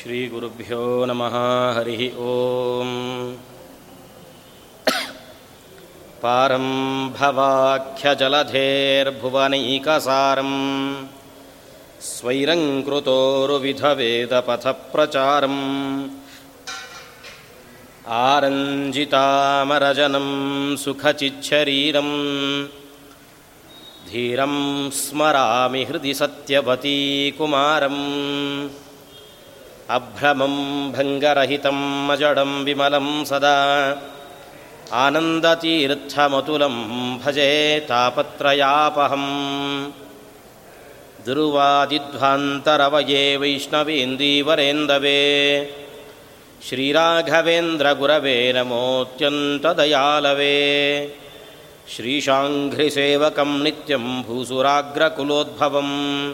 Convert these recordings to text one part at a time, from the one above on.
श्रीगुरुभ्यो नमः हरिः ॐ पारं भवाख्यजलधेर्भुवनैकसारं स्वैरङ्कृतोरुविधवेदपथप्रचारम् आरञ्जितामरजनं सुखचिच्छरीरम् धीरं स्मरामि हृदि सत्यवती कुमारम् अभ्रमं भङ्गरहितम् अजडं विमलं सदा। आनन्दतीर्थमतुलं भजे तापत्रयापहम्। दुर्वादिध्वान्तरवये वैष्णवेन्दीवरेन्दवे। श्रीराघवेन्द्रगुरवे नमोऽत्यन्तदयालवे। श्रीशाङ्घ्रिसेवकं नित्यं भूसुराग्रकुलोद्भवम्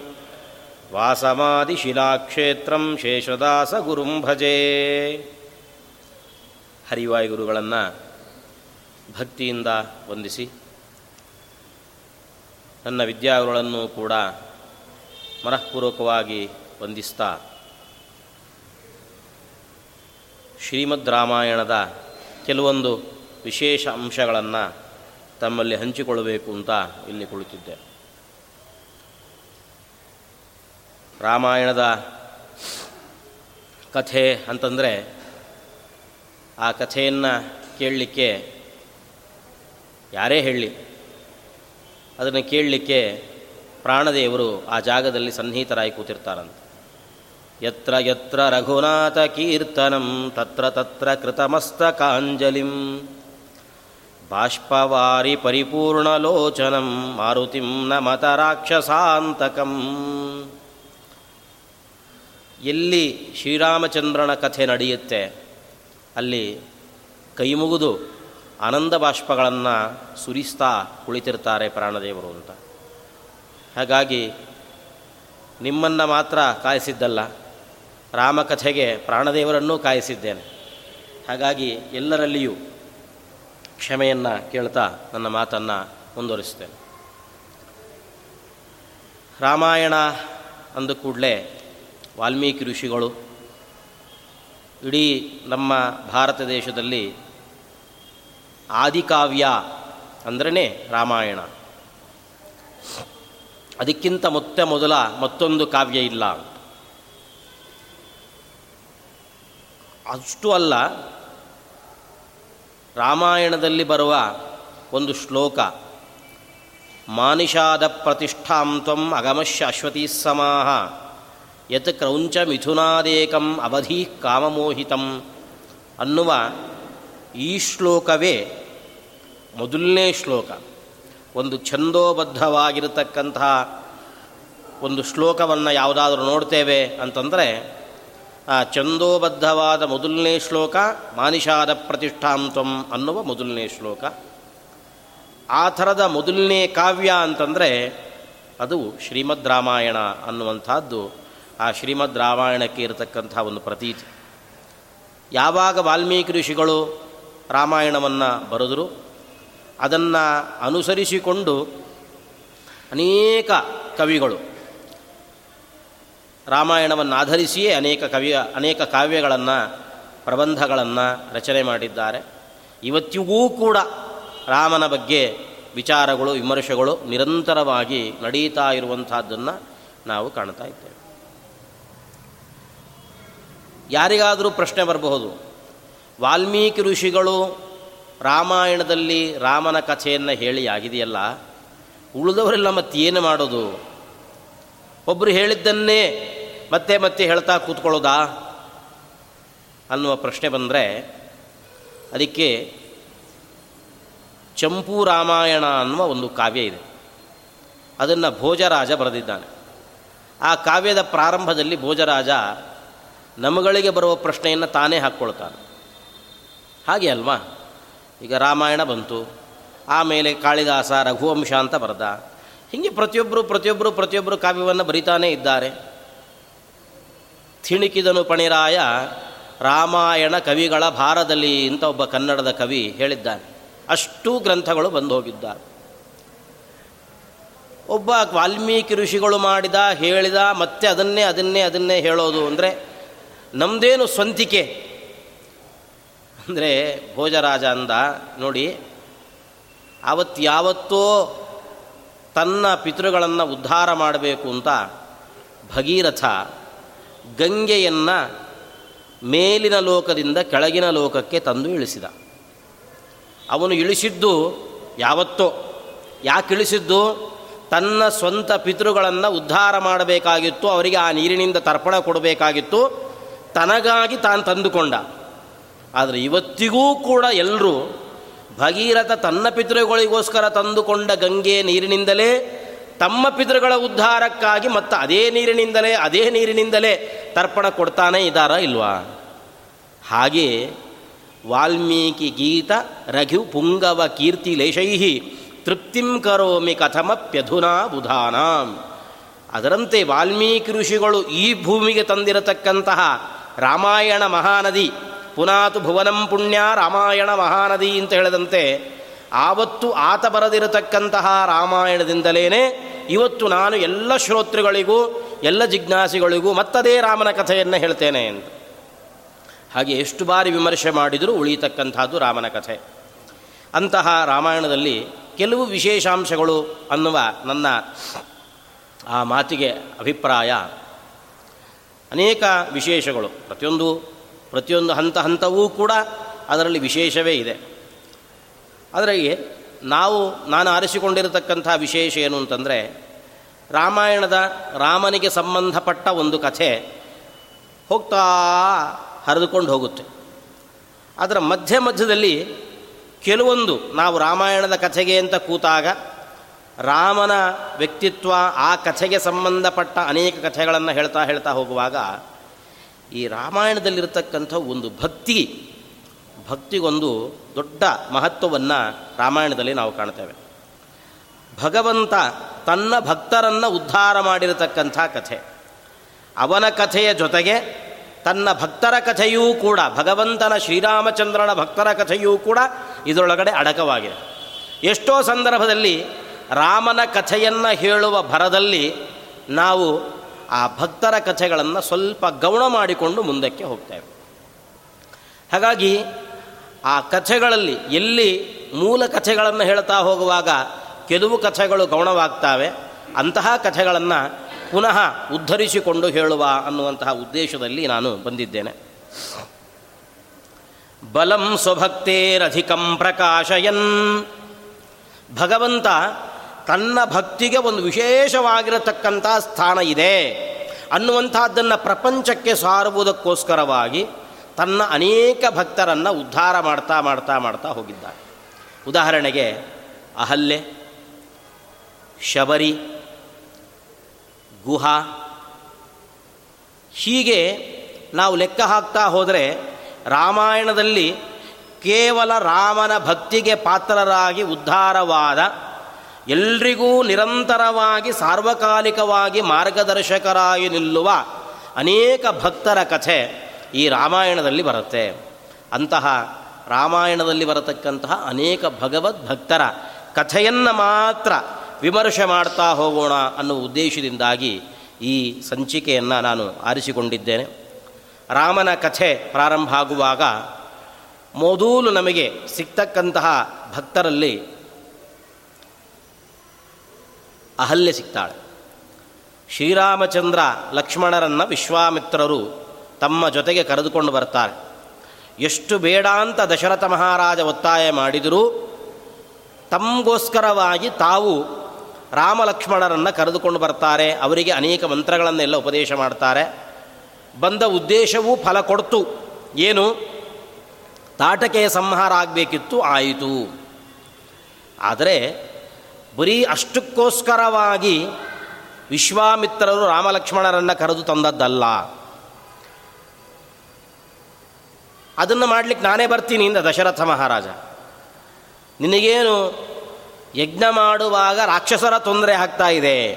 ವಾಸಮಾದಿಶಿಲಾಕ್ಷೇತ್ರಂ ಶೇಷದಾಸಗುರುಂ ಭಜೆ. ಹರಿವಾಯು ಗುರುಗಳನ್ನು ಭಕ್ತಿಯಿಂದ ವಂದಿಸಿ, ನನ್ನ ವಿದ್ಯಾಗುರುಗಳನ್ನು ಕೂಡ ಮನಃಪೂರ್ವಕವಾಗಿ ವಂದಿಸ್ತಾ, ಶ್ರೀಮದ್ ರಾಮಾಯಣದ ಕೆಲವೊಂದು ವಿಶೇಷ ಅಂಶಗಳನ್ನು ತಮ್ಮಲ್ಲಿ ಹಂಚಿಕೊಳ್ಳಬೇಕು ಅಂತ ಇಲ್ಲಿ ಕುಳಿತಿದ್ದೆ. ರಾಮಾಯಣದ ಕಥೆ ಅಂತಂದರೆ ಆ ಕಥೆಯನ್ನು ಕೇಳಲಿಕ್ಕೆ ಯಾರೇ ಹೇಳಿ, ಅದನ್ನು ಕೇಳಲಿಕ್ಕೆ ಪ್ರಾಣದೇವರು ಆ ಜಾಗದಲ್ಲಿ ಸನ್ನಿಹಿತರಾಗಿ ಕೂತಿರ್ತಾರಂತೆ. ಯತ್ರ ಯತ್ರ ರಘುನಾಥ ಕೀರ್ತನಂ, ತತ್ರ ತತ್ರ ಕೃತಮಸ್ತಕಾಂಜಲಿಂ, ಬಾಷ್ಪವಾರಿ ಪರಿಪೂರ್ಣಲೋಚನಂ, ಮಾರುತಿಂ ನಮತ ರಾಕ್ಷಸಾಂತಕಂ ಎಲ್ಲಿ ಶ್ರೀರಾಮಚಂದ್ರನ ಕಥೆ ನಡೆಯುತ್ತೆ, ಅಲ್ಲಿ ಕೈಮುಗಿದು ಆನಂದ ಬಾಷ್ಪಗಳನ್ನು ಸುರಿಸ್ತಾ ಕುಳಿತಿರ್ತಾರೆ ಪ್ರಾಣದೇವರು ಅಂತ. ಹಾಗಾಗಿ ನಿಮ್ಮನ್ನು ಮಾತ್ರ ಕಾಯಿಸಿದ್ದಲ್ಲ, ರಾಮಕಥೆಗೆ ಪ್ರಾಣದೇವರನ್ನೂ ಕಾಯಿಸಿದ್ದೇನೆ. ಹಾಗಾಗಿ ಎಲ್ಲರಲ್ಲಿಯೂ ಕ್ಷಮೆಯನ್ನು ಕೇಳ್ತಾ ನನ್ನ ಮಾತನ್ನು ಮುಂದುವರಿಸ್ತೇನೆ ರಾಮಾಯಣ ಅಂದ ಕೂಡಲೇ ವಾಲ್ಮೀಕಿ ಋಷಿಗಳು ಇಡೀ ನಮ್ಮ ಭಾರತ ದೇಶದಲ್ಲಿ ಆದಿಕಾವ್ಯ ಅಂದ್ರೇ ರಾಮಾಯಣ. ಅದಕ್ಕಿಂತ ಮೊತ್ತ ಮೊದಲ ಮತ್ತೊಂದು ಕಾವ್ಯ ಇಲ್ಲ ಅಷ್ಟು ಅಲ್ಲ, ರಾಮಾಯಣದಲ್ಲಿ ಬರುವ ಒಂದು ಶ್ಲೋಕ, ಮಾನಿಷಾದ ಪ್ರತಿಷ್ಠಾಂತ್ವಂ ಅಗಮಶ್ಯ ಅಶ್ವತೀ ಸಮಾಹ. ಯತ್ ಕ್ರೌಂಚ ಮಿಥುನಾದೇಕಂ ಅವಧಿ ಕಾಮಮೋಹಿತಂ. ಅನ್ನುವ ಈ ಶ್ಲೋಕವೇ ಮೊದಲನೇ ಶ್ಲೋಕ. ಒಂದು ಛಂದೋಬದ್ಧವಾಗಿರತಕ್ಕಂತಹ ಒಂದು ಶ್ಲೋಕವನ್ನು ಯಾವುದಾದ್ರೂ ನೋಡ್ತೇವೆ ಅಂತಂದರೆ, ಆ ಛಂದೋಬದ್ಧವಾದ ಮೊದಲನೇ ಶ್ಲೋಕ ಮಾನಿಷಾದ ಪ್ರತಿಷ್ಠಾಂತ್ವಂ ಅನ್ನುವ ಮೊದಲನೇ ಶ್ಲೋಕ. ಆ ಥರದ ಮೊದಲನೇ ಕಾವ್ಯ ಅಂತಂದರೆ ಅದು ಶ್ರೀಮದ್ ರಾಮಾಯಣ ಅನ್ನುವಂಥದ್ದು. ಆ ಶ್ರೀಮದ್ ರಾಮಾಯಣಕ್ಕೆ ಇರತಕ್ಕಂಥ ಒಂದು ಪ್ರತೀತಿ. ಯಾವಾಗ ವಾಲ್ಮೀಕಿ ಋಷಿಗಳು ರಾಮಾಯಣವನ್ನು ಬರೆದರು, ಅದನ್ನು ಅನುಸರಿಸಿಕೊಂಡು ಅನೇಕ ಕವಿಗಳು ರಾಮಾಯಣವನ್ನು ಆಧರಿಸಿಯೇ ಅನೇಕ ಕವಿಯ ಅನೇಕ ಕಾವ್ಯಗಳನ್ನು, ಪ್ರಬಂಧಗಳನ್ನು ರಚನೆ ಮಾಡಿದ್ದಾರೆ. ಇವತ್ತಿಗೂ ಕೂಡ ರಾಮನ ಬಗ್ಗೆ ವಿಚಾರಗಳು, ವಿಮರ್ಶೆಗಳು ನಿರಂತರವಾಗಿ ನಡೀತಾ ಇರುವಂಥದ್ದನ್ನು ನಾವು ಕಾಣ್ತಾ ಇದ್ದೇವೆ. ಯಾರಿಗಾದರೂ ಪ್ರಶ್ನೆ ಬರಬಹುದು. ವಾಲ್ಮೀಕಿ ಋಷಿಗಳು ರಾಮಾಯಣದಲ್ಲಿ ರಾಮನ ಕಥೆಯನ್ನು ಹೇಳಿ ಆಗಿದೆಯಲ್ಲ, ಉಳಿದವರೆಲ್ಲ ಮತ್ತೇನು ಮಾಡೋದು? ಒಬ್ಬರು ಹೇಳಿದ್ದನ್ನೇ ಮತ್ತೆ ಮತ್ತೆ ಹೇಳ್ತಾ ಕೂತ್ಕೊಳ್ಳೋದಾ? ಅನ್ನುವ ಪ್ರಶ್ನೆ ಬಂದರೆ, ಅದಕ್ಕೆ ಚಂಪು ರಾಮಾಯಣ ಅನ್ನುವ ಒಂದು ಕಾವ್ಯ ಇದೆ. ಅದನ್ನು ಭೋಜರಾಜ ಬರೆದಿದ್ದಾನೆ. ಆ ಕಾವ್ಯದ ಪ್ರಾರಂಭದಲ್ಲಿ ಭೋಜರಾಜ ನಮಗಳಿಗೆ ಬರುವ ಪ್ರಶ್ನೆಯನ್ನು ತಾನೇ ಹಾಕ್ಕೊಳ್ತಾನೆ. ಹಾಗೆ ಅಲ್ವಾ? ಈಗ ರಾಮಾಯಣ ಬಂತು. ಆಮೇಲೆ ಕಾಳಿದಾಸ, ರಘುವಂಶ ಅಂತ ಬರೆದ. ಹೀಗೆ ಪ್ರತಿಯೊಬ್ಬರು ಪ್ರತಿಯೊಬ್ಬರು ಪ್ರತಿಯೊಬ್ಬರು ಕಾವ್ಯವನ್ನು ಬರಿತಾನೇ ಇದ್ದಾರೆ. ಥಿಣಿಕಿದನು ಪಣಿರಾಯ, ರಾಮಾಯಣ ಕವಿಗಳ ಭಾರದಲ್ಲಿ ಅಂತ ಒಬ್ಬ ಕನ್ನಡದ ಕವಿ ಹೇಳಿದ್ದಾನೆ. ಅಷ್ಟೂ ಗ್ರಂಥಗಳು ಬಂದು ಹೋಗಿದ್ದಾರೆ ಒಬ್ಬ ವಾಲ್ಮೀಕಿ ಋಷಿಗಳು ಮಾಡಿದ, ಹೇಳಿದ, ಮತ್ತೆ ಅದನ್ನೇ ಅದನ್ನೇ ಅದನ್ನೇ ಹೇಳೋದು ಅಂದರೆ ನಮ್ಮದೇನು ಸ್ವಂತಿಕೆ? ಅಂದರೆ ಭೋಜರಾಜ ಅಂದ, ನೋಡಿ ಯಾವತ್ತೋ ತನ್ನ ಪಿತೃಗಳನ್ನು ಉದ್ಧಾರ ಮಾಡಬೇಕು ಅಂತ ಭಗೀರಥ ಗಂಗೆಯನ್ನು ಮೇಲಿನ ಲೋಕದಿಂದ ಕೆಳಗಿನ ಲೋಕಕ್ಕೆ ತಂದು ಇಳಿಸಿದ. ಅವನು ಇಳಿಸಿದ್ದು ಯಾವತ್ತೋ. ಯಾಕೆ ಇಳಿಸಿದ್ದು? ತನ್ನ ಸ್ವಂತ ಪಿತೃಗಳನ್ನು ಉದ್ಧಾರ ಮಾಡಬೇಕಾಗಿತ್ತು, ಅವರಿಗೆ ಆ ನೀರಿನಿಂದ ತರ್ಪಣ ಕೊಡಬೇಕಾಗಿತ್ತು ತನಗಾಗಿ ತಾನು ತಂದುಕೊಂಡ. ಆದರೆ ಇವತ್ತಿಗೂ ಕೂಡ ಎಲ್ಲರೂ ಭಗೀರಥ ತನ್ನ ಪಿತೃಗಳಿಗೋಸ್ಕರ ತಂದುಕೊಂಡ ಗಂಗೆ ನೀರಿನಿಂದಲೇ, ತಮ್ಮ ಪಿತೃಗಳ ಉದ್ಧಾರಕ್ಕಾಗಿ ಮತ್ತು ಅದೇ ನೀರಿನಿಂದಲೇ ಅದೇ ನೀರಿನಿಂದಲೇ ತರ್ಪಣ ಕೊಡ್ತಾನೆ ಇದ್ದಾರ ಇಲ್ವಾ? ಹಾಗೆ ವಾಲ್ಮೀಕಿ ಗೀತ ರಘು ಪುಂಗವ ಕೀರ್ತಿ ಲೇಷೈ ತೃಪ್ತಿಂ ಕರೋಮಿ ಕಥಮಪ್ಯಧುನಾ ಬುಧಾನಾಂ. ಅದರಂತೆ ವಾಲ್ಮೀಕಿ ಋಷಿಗಳು ಈ ಭೂಮಿಗೆ ತಂದಿರತಕ್ಕಂತಹ ರಾಮಾಯಣ ಮಹಾನದಿ, ಪುನಾತು ಭುವನಂ ಪುಣ್ಯ ರಾಮಾಯಣ ಮಹಾನದಿ ಅಂತ ಹೇಳಿದಂತೆ ಆವತ್ತು ಆತ ಬರೆದಿರತಕ್ಕಂತಹ ರಾಮಾಯಣದಿಂದಲೇ ಇವತ್ತು ನಾನು ಎಲ್ಲ ಶ್ರೋತೃಗಳಿಗೂ, ಎಲ್ಲ ಜಿಜ್ಞಾಸಿಗಳಿಗೂ ಮತ್ತದೇ ರಾಮನ ಕಥೆಯನ್ನು ಹೇಳ್ತೇನೆ ಅಂತ ಹಾಗೆ ಎಷ್ಟು ಬಾರಿ ವಿಮರ್ಶೆ ಮಾಡಿದರೂ ಉಳಿಯತಕ್ಕಂಥದ್ದು ರಾಮನ ಕಥೆ. ಅಂತಹ ರಾಮಾಯಣದಲ್ಲಿ ಕೆಲವು ವಿಶೇಷಾಂಶಗಳು ಅನ್ನುವ ನನ್ನ ಆ ಮಾತಿಗೆ ಅಭಿಪ್ರಾಯ. ಅನೇಕ ವಿಶೇಷಗಳು. ಪ್ರತಿಯೊಂದು ಪ್ರತಿಯೊಂದು ಹಂತ ಹಂತವೂ ಕೂಡ ಅದರಲ್ಲಿ ವಿಶೇಷವೇ ಇದೆ. ಅದರಲ್ಲಿ ನಾವು, ನಾನು ಆರಿಸಿಕೊಂಡಿರತಕ್ಕಂಥ ವಿಶೇಷ ಏನು ಅಂತಂದರೆ, ರಾಮಾಯಣದ ರಾಮನಿಗೆ ಸಂಬಂಧಪಟ್ಟ ಒಂದು ಕಥೆ ಹೋಗ್ತಾ ಹರಿದುಕೊಂಡು ಹೋಗುತ್ತೆ. ಅದರ ಮಧ್ಯ ಮಧ್ಯದಲ್ಲಿ ಕೆಲವೊಂದು ನಾವು ರಾಮಾಯಣದ ಕಥೆಗೆ ಅಂತ ಕೂತಾಗ ರಾಮನ ವ್ಯಕ್ತಿತ್ವ ಆ ಕಥೆಗೆ ಸಂಬಂಧಪಟ್ಟ ಅನೇಕ ಕಥೆಗಳನ್ನು ಹೇಳ್ತಾ ಹೇಳ್ತಾ ಹೋಗುವಾಗ ಈ ರಾಮಾಯಣದಲ್ಲಿರತಕ್ಕಂಥ ಒಂದು ಭಕ್ತಿ, ಭಕ್ತಿಗೊಂದು ದೊಡ್ಡ ಮಹತ್ವವನ್ನು ರಾಮಾಯಣದಲ್ಲಿ ನಾವು ಕಾಣ್ತೇವೆ. ಭಗವಂತ ತನ್ನ ಭಕ್ತರನ್ನು ಉದ್ಧಾರ ಮಾಡಿರತಕ್ಕಂಥ ಕಥೆ. ಅವನ ಕಥೆಯ ಜೊತೆಗೆ ತನ್ನ ಭಕ್ತರ ಕಥೆಯೂ ಕೂಡ, ಭಗವಂತನ ಶ್ರೀರಾಮಚಂದ್ರನ ಭಕ್ತರ ಕಥೆಯೂ ಕೂಡ ಇದರೊಳಗಡೆ ಅಡಕವಾಗಿದೆ. ಎಷ್ಟೋ ಸಂದರ್ಭದಲ್ಲಿ ರಾಮನ ಕಥೆಯನ್ನು ಹೇಳುವ ಭರದಲ್ಲಿ ನಾವು ಆ ಭಕ್ತರ ಕಥೆಗಳನ್ನು ಸ್ವಲ್ಪ ಗೌಣ ಮಾಡಿಕೊಂಡು ಮುಂದಕ್ಕೆ ಹೋಗ್ತೇವೆ. ಹಾಗಾಗಿ ಆ ಕಥೆಗಳಲ್ಲಿ ಎಲ್ಲಿ ಮೂಲ ಕಥೆಗಳನ್ನು ಹೇಳ್ತಾ ಹೋಗುವಾಗ ಕೆಲವು ಕಥೆಗಳು ಗೌಣವಾಗ್ತವೆ, ಅಂತಹ ಕಥೆಗಳನ್ನು ಪುನಃ ಉದ್ಧರಿಸಿಕೊಂಡು ಹೇಳುವ ಅನ್ನುವಂತಹ ಉದ್ದೇಶದಲ್ಲಿ ನಾನು ಬಂದಿದ್ದೇನೆ. ಬಲಂ ಸ್ವಭಕ್ತೇರಧಿಕಂ ಪ್ರಕಾಶಯನ್. ಭಗವಂತ ತನ್ನ ಭಕ್ತಿಗೆ ಒಂದು ವಿಶೇಷವಾಗಿರತಕ್ಕಂಥ ಸ್ಥಾನ ಇದೆ. ಅನ್ನುವಂಥದ್ದನ್ನು ಪ್ರಪಂಚಕ್ಕೆ ಸಾರುವುದಕ್ಕೋಸ್ಕರವಾಗಿ ತನ್ನ ಅನೇಕ ಭಕ್ತರನ್ನು ಉದ್ಧಾರ ಮಾಡ್ತಾ ಮಾಡ್ತಾ ಮಾಡ್ತಾ ಹೋಗಿದ್ದಾರೆ. ಉದಾಹರಣೆಗೆ ಅಹಲ್ಯೆ, ಶಬರಿ, ಗುಹಾ. ಹೀಗೆ ನಾವು ಲೆಕ್ಕ ಹಾಕ್ತಾ ಹೋದರೆ ರಾಮಾಯಣದಲ್ಲಿ ಕೇವಲ ರಾಮನ ಭಕ್ತಿಗೆ ಪಾತ್ರರಾಗಿ ಉದ್ಧಾರವಾದ ಎಲ್ರಿಗೂ ನಿರಂತರವಾಗಿ, ಸಾರ್ವಕಾಲಿಕವಾಗಿ ಮಾರ್ಗದರ್ಶಕರಾಗಿ ನಿಲ್ಲುವ ಅನೇಕ ಭಕ್ತರ ಕಥೆ ಈ ರಾಮಾಯಣದಲ್ಲಿ ಬರುತ್ತೆ. ಅಂತಹ ರಾಮಾಯಣದಲ್ಲಿ ಬರತಕ್ಕಂತಹ ಅನೇಕ ಭಗವದ್ ಭಕ್ತರ ಕಥೆಯನ್ನು ಮಾತ್ರ ವಿಮರ್ಶೆ ಮಾಡ್ತಾ ಹೋಗೋಣ ಅನ್ನೋ ಉದ್ದೇಶದಿಂದಾಗಿ ಈ ಸಂಚಿಕೆಯನ್ನು ನಾನು ಆರಿಸಿಕೊಂಡಿದ್ದೇನೆ. ರಾಮನ ಕಥೆ ಪ್ರಾರಂಭ ಆಗುವಾಗ ಮೊದಲು ನಮಗೆ ಸಿಗ್ತಕ್ಕಂತಹ ಭಕ್ತರಲ್ಲಿ ಅಹಲ್ಯ ಸಿಗ್ತಾಳೆ. ಶ್ರೀರಾಮಚಂದ್ರ ಲಕ್ಷ್ಮಣರನ್ನು ವಿಶ್ವಾಮಿತ್ರರು ತಮ್ಮ ಜೊತೆಗೆ ಕರೆದುಕೊಂಡು ಬರ್ತಾರೆ. ಎಷ್ಟು ಬೇಡ ಅಂತ ದಶರಥ ಮಹಾರಾಜ ಒತ್ತಾಯ ಮಾಡಿದರೂ ತಮಗೋಸ್ಕರವಾಗಿ ತಾವು ರಾಮ ಲಕ್ಷ್ಮಣರನ್ನು ಕರೆದುಕೊಂಡು ಬರ್ತಾರೆ. ಅವರಿಗೆ ಅನೇಕ ಮಂತ್ರಗಳನ್ನೆಲ್ಲ ಉಪದೇಶ ಮಾಡ್ತಾರೆ. ಬಂದ ಉದ್ದೇಶವೂ ಫಲ ಕೊಡ್ತು. ಏನು? ತಾಟಕೆಯ ಸಂಹಾರ ಆಗಬೇಕಿತ್ತು, ಆಯಿತು. ಆದರೆ ಬರೀ ಅಷ್ಟಕ್ಕೋಸ್ಕರವಾಗಿ ವಿಶ್ವಾಮಿತ್ರರು ರಾಮಲಕ್ಷ್ಮಣರನ್ನು ಕರೆದು ತಂದದ್ದಲ್ಲ. ಅದನ್ನು ಮಾಡಲಿಕ್ಕೆ ನಾನೇ ಬರ್ತೀನಿ ಇಂದ ದಶರಥ ಮಹಾರಾಜ. ನಿನಗೇನು ಯಜ್ಞ ಮಾಡುವಾಗ ರಾಕ್ಷಸರ ತೊಂದರೆ ಆಗ್ತಾ ಇದೆ?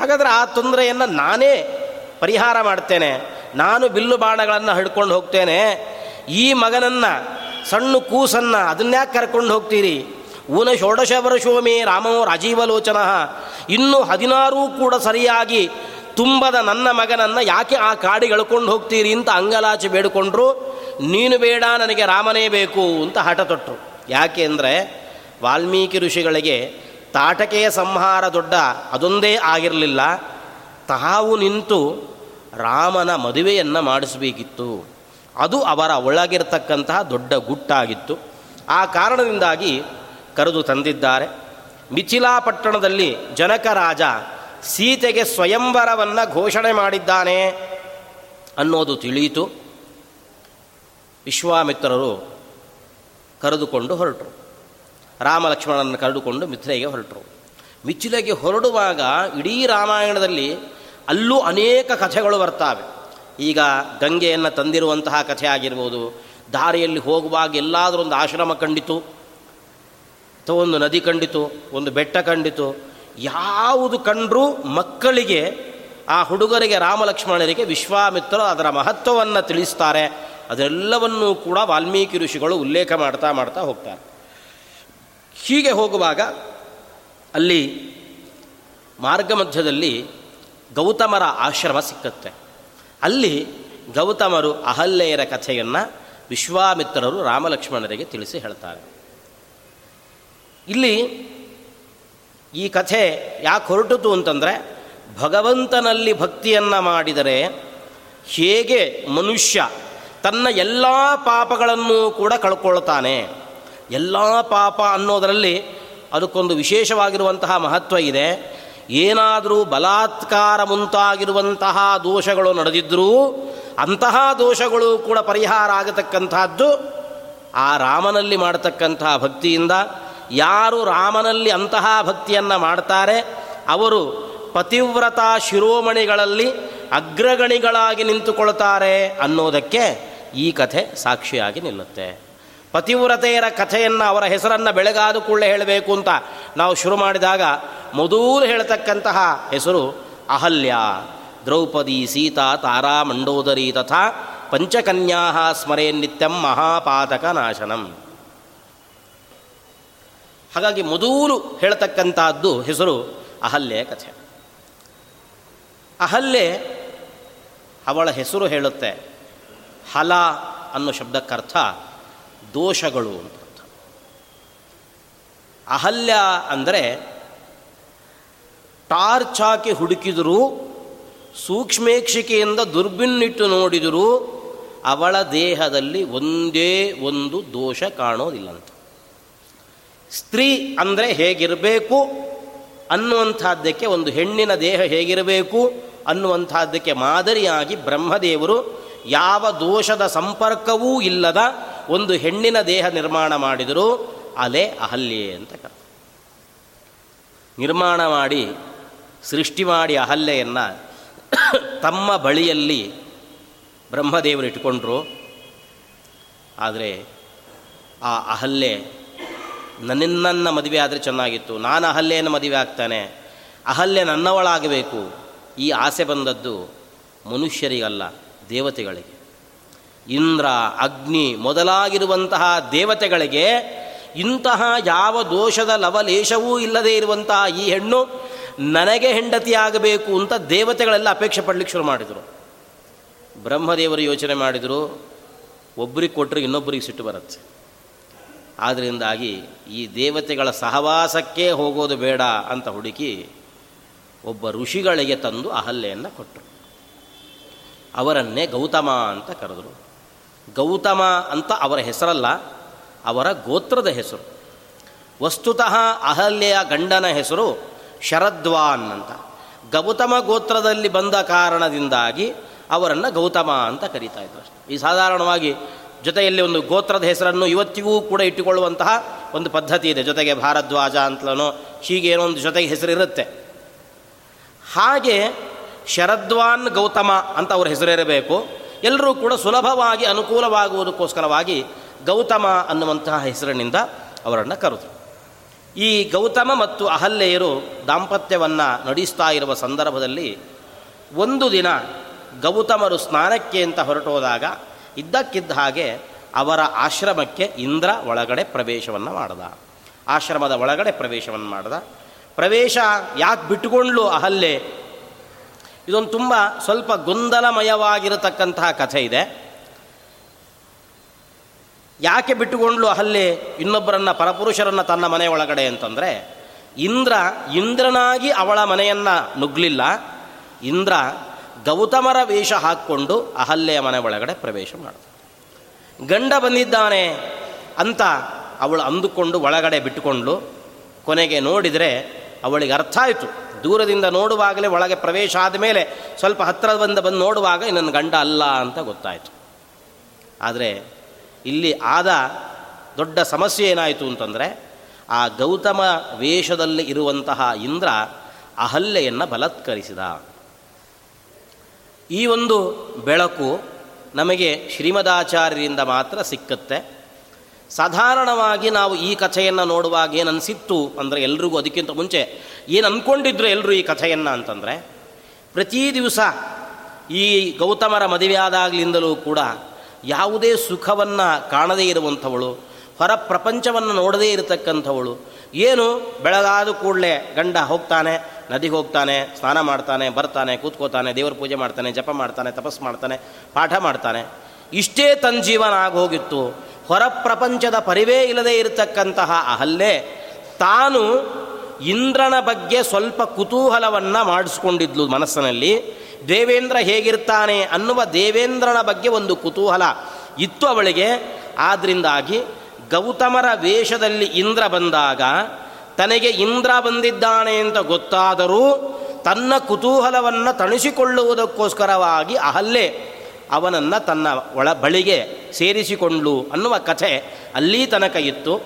ಹಾಗಾದರೆ ಆ ತೊಂದರೆಯನ್ನು ನಾನೇ ಪರಿಹಾರ ಮಾಡ್ತೇನೆ. ನಾನು ಬಿಲ್ಲು ಬಾಣಗಳನ್ನು ಹಿಡ್ಕೊಂಡು ಹೋಗ್ತೇನೆ. ಈ ಮಗನನ್ನು, ಸಣ್ಣ ಕೂಸನ್ನು ಅದನ್ನ್ಯಾಕೆ ಕರ್ಕೊಂಡು ಹೋಗ್ತೀರಿ? ಊನ ಷೋಡಶ ವರ್ಷೋಮೇ ರಾಮೋ ರಾಜೀವಲೋಚನಃ. ಇನ್ನೂ ಹದಿನಾರು ಕೂಡ ಸರಿಯಾಗಿ ತುಂಬದ ನನ್ನ ಮಗನನ್ನು ಯಾಕೆ ಆ ಕಾಡಿಗೆ ಎಳ್ಕೊಂಡು ಹೋಗ್ತೀರಿ ಅಂತ ಅಂಗಲಾಚೆ ಬೇಡಿಕೊಂಡ್ರು. ನೀನು ಬೇಡ, ನನಗೆ ರಾಮನೇ ಬೇಕು ಅಂತ ಹಠ ತೊಟ್ಟರು ಯಾಕೆ ಅಂದರೆ ವಾಲ್ಮೀಕಿ ಋಷಿಗಳಿಗೆ ತಾಟಕೆಯ ಸಂಹಾರ ದೊಡ್ಡ ಅದೊಂದೇ ಆಗಿರಲಿಲ್ಲ. ತಾವು ನಿಂತು ರಾಮನ ಮದುವೆಯನ್ನು ಮಾಡಿಸಬೇಕಿತ್ತು. ಅದು ಅವರ ಒಳಗಿರತಕ್ಕಂತಹ ದೊಡ್ಡ ಗುಟ್ಟಾಗಿತ್ತು. ಆ ಕಾರಣದಿಂದಾಗಿ ಕರೆದು ತಂದಿದ್ದಾರೆ. ಮಿಥಿಲಾಪಟ್ಟಣದಲ್ಲಿ ಜನಕ ರಾಜ ಸೀತೆಗೆ ಸ್ವಯಂವರವನ್ನು ಘೋಷಣೆ ಮಾಡಿದ್ದಾನೆ ಅನ್ನೋದು ತಿಳಿಯಿತು. ವಿಶ್ವಾಮಿತ್ರರು ಕರೆದುಕೊಂಡು ಹೊರಟರು. ರಾಮ ಲಕ್ಷ್ಮಣನನ್ನು ಕರೆದುಕೊಂಡು ಮಿಥಿಲೆಗೆ ಹೊರಟರು. ಮಿಥಿಲೆಗೆ ಹೊರಡುವಾಗ ಇಡೀ ರಾಮಾಯಣದಲ್ಲಿ ಅಲ್ಲೂ ಅನೇಕ ಕಥೆಗಳು ಬರ್ತಾವೆ. ಈಗ ಗಂಗೆಯನ್ನು ತಂದಿರುವಂತಹ ಕಥೆ ಆಗಿರ್ಬೋದು, ದಾರಿಯಲ್ಲಿ ಹೋಗುವಾಗ ಎಲ್ಲಾದರೂ ಒಂದು ಆಶ್ರಮ ಕಂಡಿತು. ಅಥವಾ ಒಂದು ನದಿ ಕಂಡಿತು, ಒಂದು ಬೆಟ್ಟ ಕಂಡಿತು, ಯಾವುದು ಕಂಡರೂ ಮಕ್ಕಳಿಗೆ, ಆ ಹುಡುಗರಿಗೆ, ರಾಮಲಕ್ಷ್ಮಣರಿಗೆ ವಿಶ್ವಾಮಿತ್ರರು ಅದರ ಮಹತ್ವವನ್ನು ತಿಳಿಸ್ತಾರೆ. ಅದೆಲ್ಲವನ್ನೂ ಕೂಡ ವಾಲ್ಮೀಕಿ ಋಷಿಗಳು ಉಲ್ಲೇಖ ಮಾಡ್ತಾ ಮಾಡ್ತಾ ಹೋಗ್ತಾರೆ. ಹೀಗೆ ಹೋಗುವಾಗ ಅಲ್ಲಿ ಮಾರ್ಗ ಮಧ್ಯದಲ್ಲಿ ಗೌತಮರ ಆಶ್ರಮ ಸಿಕ್ಕತ್ತೆ. ಅಲ್ಲಿ ಗೌತಮರು ಅಹಲ್ಯೆಯರ ಕಥೆಯನ್ನು ವಿಶ್ವಾಮಿತ್ರರು ರಾಮಲಕ್ಷ್ಮಣರಿಗೆ ತಿಳಿಸಿ ಹೇಳ್ತಾರೆ. ಇಲ್ಲಿ ಈ ಕಥೆ ಯಾಕೆ ಹೊರಟಿತು ಅಂತಂದರೆ ಭಗವಂತನಲ್ಲಿ ಭಕ್ತಿಯನ್ನು ಮಾಡಿದರೆ ಹೇಗೆ ಮನುಷ್ಯ ತನ್ನ ಎಲ್ಲ ಪಾಪಗಳನ್ನು ಕೂಡ ಕಳ್ಕೊಳ್ತಾನೆ. ಎಲ್ಲ ಪಾಪ ಅನ್ನೋದರಲ್ಲಿ ಅದಕ್ಕೊಂದು ವಿಶೇಷವಾಗಿರುವಂತಹ ಮಹತ್ವ ಇದೆ. ಏನಾದರೂ ಬಲಾತ್ಕಾರ ಮುಂತಾಗಿರುವಂತಹ ದೋಷಗಳು ನಡೆದಿದ್ದರೂ ಅಂತಹ ದೋಷಗಳು ಕೂಡ ಪರಿಹಾರ ಆಗತಕ್ಕಂತಹದ್ದು ಆ ರಾಮನಲ್ಲಿ ಮಾಡತಕ್ಕಂತಹ ಭಕ್ತಿಯಿಂದ ಯಾರು ರಾಮನಲ್ಲಿ ಅಂತಹ ಭಕ್ತಿಯನ್ನು ಮಾಡ್ತಾರೆ? ಅವರು ಪತಿವ್ರತಾ ಶಿರೋಮಣಿಗಳಲ್ಲಿ ಅಗ್ರಗಣಿಗಳಾಗಿ ನಿಂತುಕೊಳ್ತಾರೆ ಅನ್ನೋದಕ್ಕೆ ಈ ಕಥೆ ಸಾಕ್ಷಿಯಾಗಿ ನಿಲ್ಲುತ್ತೆ. ಪತಿವ್ರತೆಯರ ಕಥೆಯನ್ನು ಅವರ ಹೆಸರನ್ನು ಬೆಳಗಾದ ಕೂಡಲೇ ಹೇಳಬೇಕು ಅಂತ ನಾವು ಶುರು ಮಾಡಿದಾಗ ಮೊದಲು ಹೇಳ್ತಕ್ಕಂತಹ ಹೆಸರು ಅಹಲ್ಯ. ದ್ರೌಪದಿ, ಸೀತಾ, ತಾರಾ, ಮಂಡೋದರಿ ತಥಾ ಪಂಚಕನ್ಯಾ ಸ್ಮರೇನ್ ನಿತ್ಯಂ ಮಹಾಪಾತಕ ನಾಶನಂ. ಹಾಗಾಗಿ ಮೊದಲು ಹೇಳ್ತಕ್ಕಂಥದ್ದು ಹೆಸರು ಅಹಲ್ಯ ಕಥೆ. ಅಹಲ್ಯೆ ಅವಳ ಹೆಸರು ಹೇಳುತ್ತೆ ಹಲ ಅನ್ನೋ ಶಬ್ದಕ್ಕರ್ಥ ದೋಷಗಳು ಅಂತ ಅಹಲ್ಯ ಅಂದರೆ ಟಾರ್ಚ್ ಹಾಕಿ ಹುಡುಕಿದರೂ, ಸೂಕ್ಷ್ಮೇಕ್ಷಿಕೆಯಿಂದ ದುರ್ಬಿನ್ನಿಟ್ಟು ನೋಡಿದರೂ ಅವಳ ದೇಹದಲ್ಲಿ ಒಂದೇ ಒಂದು ದೋಷ ಕಾಣೋದಿಲ್ಲಂತ ಸ್ತ್ರೀ ಅಂದರೆ ಹೇಗಿರಬೇಕು ಅನ್ನುವಂಥದ್ದಕ್ಕೆ ಒಂದು ಹೆಣ್ಣಿನ ದೇಹ ಹೇಗಿರಬೇಕು ಅನ್ನುವಂಥದ್ದಕ್ಕೆ ಮಾದರಿಯಾಗಿ ಬ್ರಹ್ಮದೇವರು ಯಾವ ದೋಷದ ಸಂಪರ್ಕವೂ ಇಲ್ಲದ ಒಂದು ಹೆಣ್ಣಿನ ದೇಹ ನಿರ್ಮಾಣ ಮಾಡಿದರು ಅಲೆ ಅಹಲ್ಯೆ ಅಂತ ಕರ ನಿರ್ಮಾಣ ಮಾಡಿ, ಸೃಷ್ಟಿ ಮಾಡಿ ಅಹಲ್ಯೆಯನ್ನು ತಮ್ಮ ಬಳಿಯಲ್ಲಿ ಬ್ರಹ್ಮದೇವರು ಇಟ್ಕೊಂಡ್ರು. ಆದರೆ ಆ ಅಹಲ್ಯೆ ನನ್ನನ್ನು ಮದುವೆ ಆದರೆ ಚೆನ್ನಾಗಿತ್ತು, ನಾನು ಅಹಲ್ಯನ ಮದುವೆ ಆಗ್ತಾನೆ, ಅಹಲ್ಯ ನನ್ನವಳಾಗಬೇಕು, ಈ ಆಸೆ ಬಂದದ್ದು ಮನುಷ್ಯರಿಗಲ್ಲ, ದೇವತೆಗಳಿಗೆ. ಇಂದ್ರ, ಅಗ್ನಿ ಮೊದಲಾಗಿರುವಂತಹ ದೇವತೆಗಳಿಗೆ ಇಂತಹ ಯಾವ ದೋಷದ ಲವಲೇಶವೂ ಇಲ್ಲದೇ ಇರುವಂತಹ ಈ ಹೆಣ್ಣು ನನಗೆ ಹೆಂಡತಿಯಾಗಬೇಕು ಅಂತ ದೇವತೆಗಳೆಲ್ಲ ಅಪೇಕ್ಷೆ ಪಡಲಿಕ್ಕೆ ಶುರು ಮಾಡಿದರು. ಬ್ರಹ್ಮದೇವರು ಯೋಚನೆ ಮಾಡಿದರು, ಒಬ್ರಿಗೆ ಕೊಟ್ಟರೆ ಇನ್ನೊಬ್ಬರಿಗೆ ಸಿಟ್ಟು ಬರುತ್ತೆ. ಆದ್ದರಿಂದಾಗಿ ಈ ದೇವತೆಗಳ ಸಹವಾಸಕ್ಕೆ ಹೋಗೋದು ಬೇಡ ಅಂತ ಹುಡುಕಿ ಒಬ್ಬ ಋಷಿಗಳಿಗೆ ತಂದು ಅಹಲ್ಯೆಯನ್ನು ಕೊಟ್ಟರು. ಅವರನ್ನೇ ಗೌತಮ ಅಂತ ಕರೆದರು. ಗೌತಮ ಅಂತ ಅವರ ಹೆಸರಲ್ಲ, ಅವರ ಗೋತ್ರದ ಹೆಸರು. ವಸ್ತುತಃ ಅಹಲ್ಯೆಯ ಗಂಡನ ಹೆಸರು ಶರದ್ವಾನ್ ಅಂತ. ಗೌತಮ ಗೋತ್ರದಲ್ಲಿ ಬಂದ ಕಾರಣದಿಂದಾಗಿ ಅವರನ್ನು ಗೌತಮ ಅಂತ ಕರೀತಾ ಇದ್ರು ಈ ಸಾಧಾರಣವಾಗಿ ಜೊತೆಯಲ್ಲಿ ಒಂದು ಗೋತ್ರದ ಹೆಸರನ್ನು ಇವತ್ತಿಗೂ ಕೂಡ ಇಟ್ಟುಕೊಳ್ಳುವಂತಹ ಒಂದು ಪದ್ಧತಿ ಇದೆ. ಜೊತೆಗೆ ಭಾರದ್ವಾಜ ಅಂತಲೋ ಹೀಗೆ ಏನೋ ಒಂದು ಜೊತೆಗೆ ಹೆಸರಿರುತ್ತೆ. ಹಾಗೆ ಶರದ್ವಾನ್ ಗೌತಮ ಅಂತ ಅವ್ರ ಹೆಸರಿರಬೇಕು. ಎಲ್ಲರೂ ಕೂಡ ಸುಲಭವಾಗಿ ಅನುಕೂಲವಾಗುವುದಕ್ಕೋಸ್ಕರವಾಗಿ ಗೌತಮ ಅನ್ನುವಂತಹ ಹೆಸರಿನಿಂದ ಅವರನ್ನು ಕರೆದರು. ಈ ಗೌತಮ ಮತ್ತು ಅಹಲ್ಯೆಯರು ದಾಂಪತ್ಯವನ್ನು ನಡೆಸ್ತಾ ಇರುವ ಸಂದರ್ಭದಲ್ಲಿ ಒಂದು ದಿನ ಗೌತಮರು ಸ್ನಾನಕ್ಕೆ ಅಂತ ಹೊರಟೋದಾಗ ಇದ್ದಕ್ಕಿದ್ದ ಹಾಗೆ ಅವರ ಆಶ್ರಮಕ್ಕೆ ಇಂದ್ರ ಒಳಗಡೆ ಪ್ರವೇಶವನ್ನು ಮಾಡ್ದ. ಆಶ್ರಮದ ಒಳಗಡೆ ಪ್ರವೇಶವನ್ನು ಮಾಡ್ದ. ಪ್ರವೇಶ ಯಾಕೆ ಬಿಟ್ಟುಕೊಂಡ್ಲು ಅಹಲ್ಯೆ ಇದೊಂದು ತುಂಬ ಸ್ವಲ್ಪ ಗೊಂದಲಮಯವಾಗಿರತಕ್ಕಂತಹ ಕಥೆ ಇದೆ. ಯಾಕೆ ಬಿಟ್ಟುಕೊಂಡ್ಲು ಅಹಲ್ಲೆ? ಇನ್ನೊಬ್ಬರನ್ನ, ಪರಪುರುಷರನ್ನು ತನ್ನ ಮನೆ ಒಳಗಡೆ ಅಂತಂದರೆ, ಇಂದ್ರ ಇಂದ್ರನಾಗಿ ಅವಳ ಮನೆಯನ್ನು ನುಗ್ಲಿಲ್ಲ. ಇಂದ್ರ ಗೌತಮರ ವೇಷ ಹಾಕ್ಕೊಂಡು ಅಹಲ್ಯೆಯ ಮನೆ ಒಳಗಡೆ ಪ್ರವೇಶ ಮಾಡಿದ ಗಂಡ ಬಂದಿದ್ದಾನೆ ಅಂತ ಅವಳು ಅಂದುಕೊಂಡು ಒಳಗಡೆ ಬಿಟ್ಟುಕೊಂಡು ಕೊನೆಗೆ ನೋಡಿದರೆ ಅವಳಿಗೆ ಅರ್ಥ ಆಯಿತು. ದೂರದಿಂದ ನೋಡುವಾಗಲೇ ಒಳಗೆ ಪ್ರವೇಶ ಆದಮೇಲೆ ಸ್ವಲ್ಪ ಹತ್ತಿರ ಬಂದ ಬಂದು ನೋಡುವಾಗ ನನ್ನ ಗಂಡ ಅಲ್ಲ ಅಂತ ಗೊತ್ತಾಯಿತು. ಆದರೆ ಇಲ್ಲಿ ಆದ ದೊಡ್ಡ ಸಮಸ್ಯೆ ಏನಾಯಿತು ಅಂತಂದರೆ ಆ ಗೌತಮ ವೇಷದಲ್ಲಿ ಇರುವಂತಹ ಇಂದ್ರ ಅಹಲ್ಯೆಯನ್ನು ಬಲತ್ಕರಿಸಿದ. ಈ ಒಂದು ಬೆಳಕು ನಮಗೆ ಶ್ರೀಮದಾಚಾರ್ಯರಿಂದ ಮಾತ್ರ ಸಿಕ್ಕತ್ತೆ. ಸಾಧಾರಣವಾಗಿ ನಾವು ಈ ಕಥೆಯನ್ನು ನೋಡುವಾಗ ಏನು ಅನಿಸಿತ್ತು ಅಂದರೆ ಎಲ್ರಿಗೂ ಅದಕ್ಕಿಂತ ಮುಂಚೆ, ಏನು ಅಂದ್ಕೊಂಡಿದ್ರು ಎಲ್ಲರೂ ಈ ಕಥೆಯನ್ನು ಅಂತಂದರೆ, ಪ್ರತಿ ದಿವಸ ಈ ಗೌತಮರ ಮದುವೆಯಾದಾಗಲಿಂದಲೂ ಕೂಡ ಯಾವುದೇ ಸುಖವನ್ನು ಕಾಣದೇ ಇರುವಂಥವಳು ಹೊರ ಪ್ರಪಂಚವನ್ನು ನೋಡದೇ ಇರತಕ್ಕಂಥವಳು. ಏನು? ಬೆಳಗಾದ ಕೂಡಲೇ ಗಂಡ ಹೋಗ್ತಾನೆ ನದಿಗೆ ಹೋಗ್ತಾನೆ, ಸ್ನಾನ ಮಾಡ್ತಾನೆ, ಬರ್ತಾನೆ, ಕೂತ್ಕೋತಾನೆ, ದೇವರ ಪೂಜೆ ಮಾಡ್ತಾನೆ, ಜಪ ಮಾಡ್ತಾನೆ, ತಪಸ್ ಮಾಡ್ತಾನೆ, ಪಾಠ ಮಾಡ್ತಾನೆ. ಇಷ್ಟೇ ತನ್ನ ಜೀವನ ಆಗೋಗಿತ್ತು. ಹೊರ ಪ್ರಪಂಚದ ಪರಿವೇ ಇಲ್ಲದೆ ಇರತಕ್ಕಂತಹ ಅಹಲ್ಲೆ ತಾನು ಇಂದ್ರನ ಬಗ್ಗೆ ಸ್ವಲ್ಪ ಕುತೂಹಲವನ್ನು ಮಾಡಿಸ್ಕೊಂಡಿದ್ಲು ಮನಸ್ಸಿನಲ್ಲಿ. ದೇವೇಂದ್ರ ಹೇಗಿರ್ತಾನೆ ಅನ್ನುವ ದೇವೇಂದ್ರನ ಬಗ್ಗೆ ಒಂದು ಕುತೂಹಲ ಇತ್ತು ಅವಳಿಗೆ. ಆದ್ರಿಂದಾಗಿ ಗೌತಮರ ವೇಷದಲ್ಲಿ ಇಂದ್ರ ಬಂದಾಗ ತನಗೆ ಇಂದ್ರ ಬಂದಿದ್ದಾನೆ ಅಂತ ಗೊತ್ತಾದರೂ ತನ್ನ ಕುತೂಹಲವನ್ನು ತಣಿಸಿಕೊಳ್ಳುವುದಕ್ಕೋಸ್ಕರವಾಗಿ ಅಹಲ್ಲೆ ಅವನನ್ನು ತನ್ನ ಒಳ ಬಳಿಗೆ ಸೇರಿಸಿಕೊಂಡ್ಲು ಅನ್ನುವ ಕಥೆ ಅಲ್ಲಿ ತನಕ ಇತ್ತು.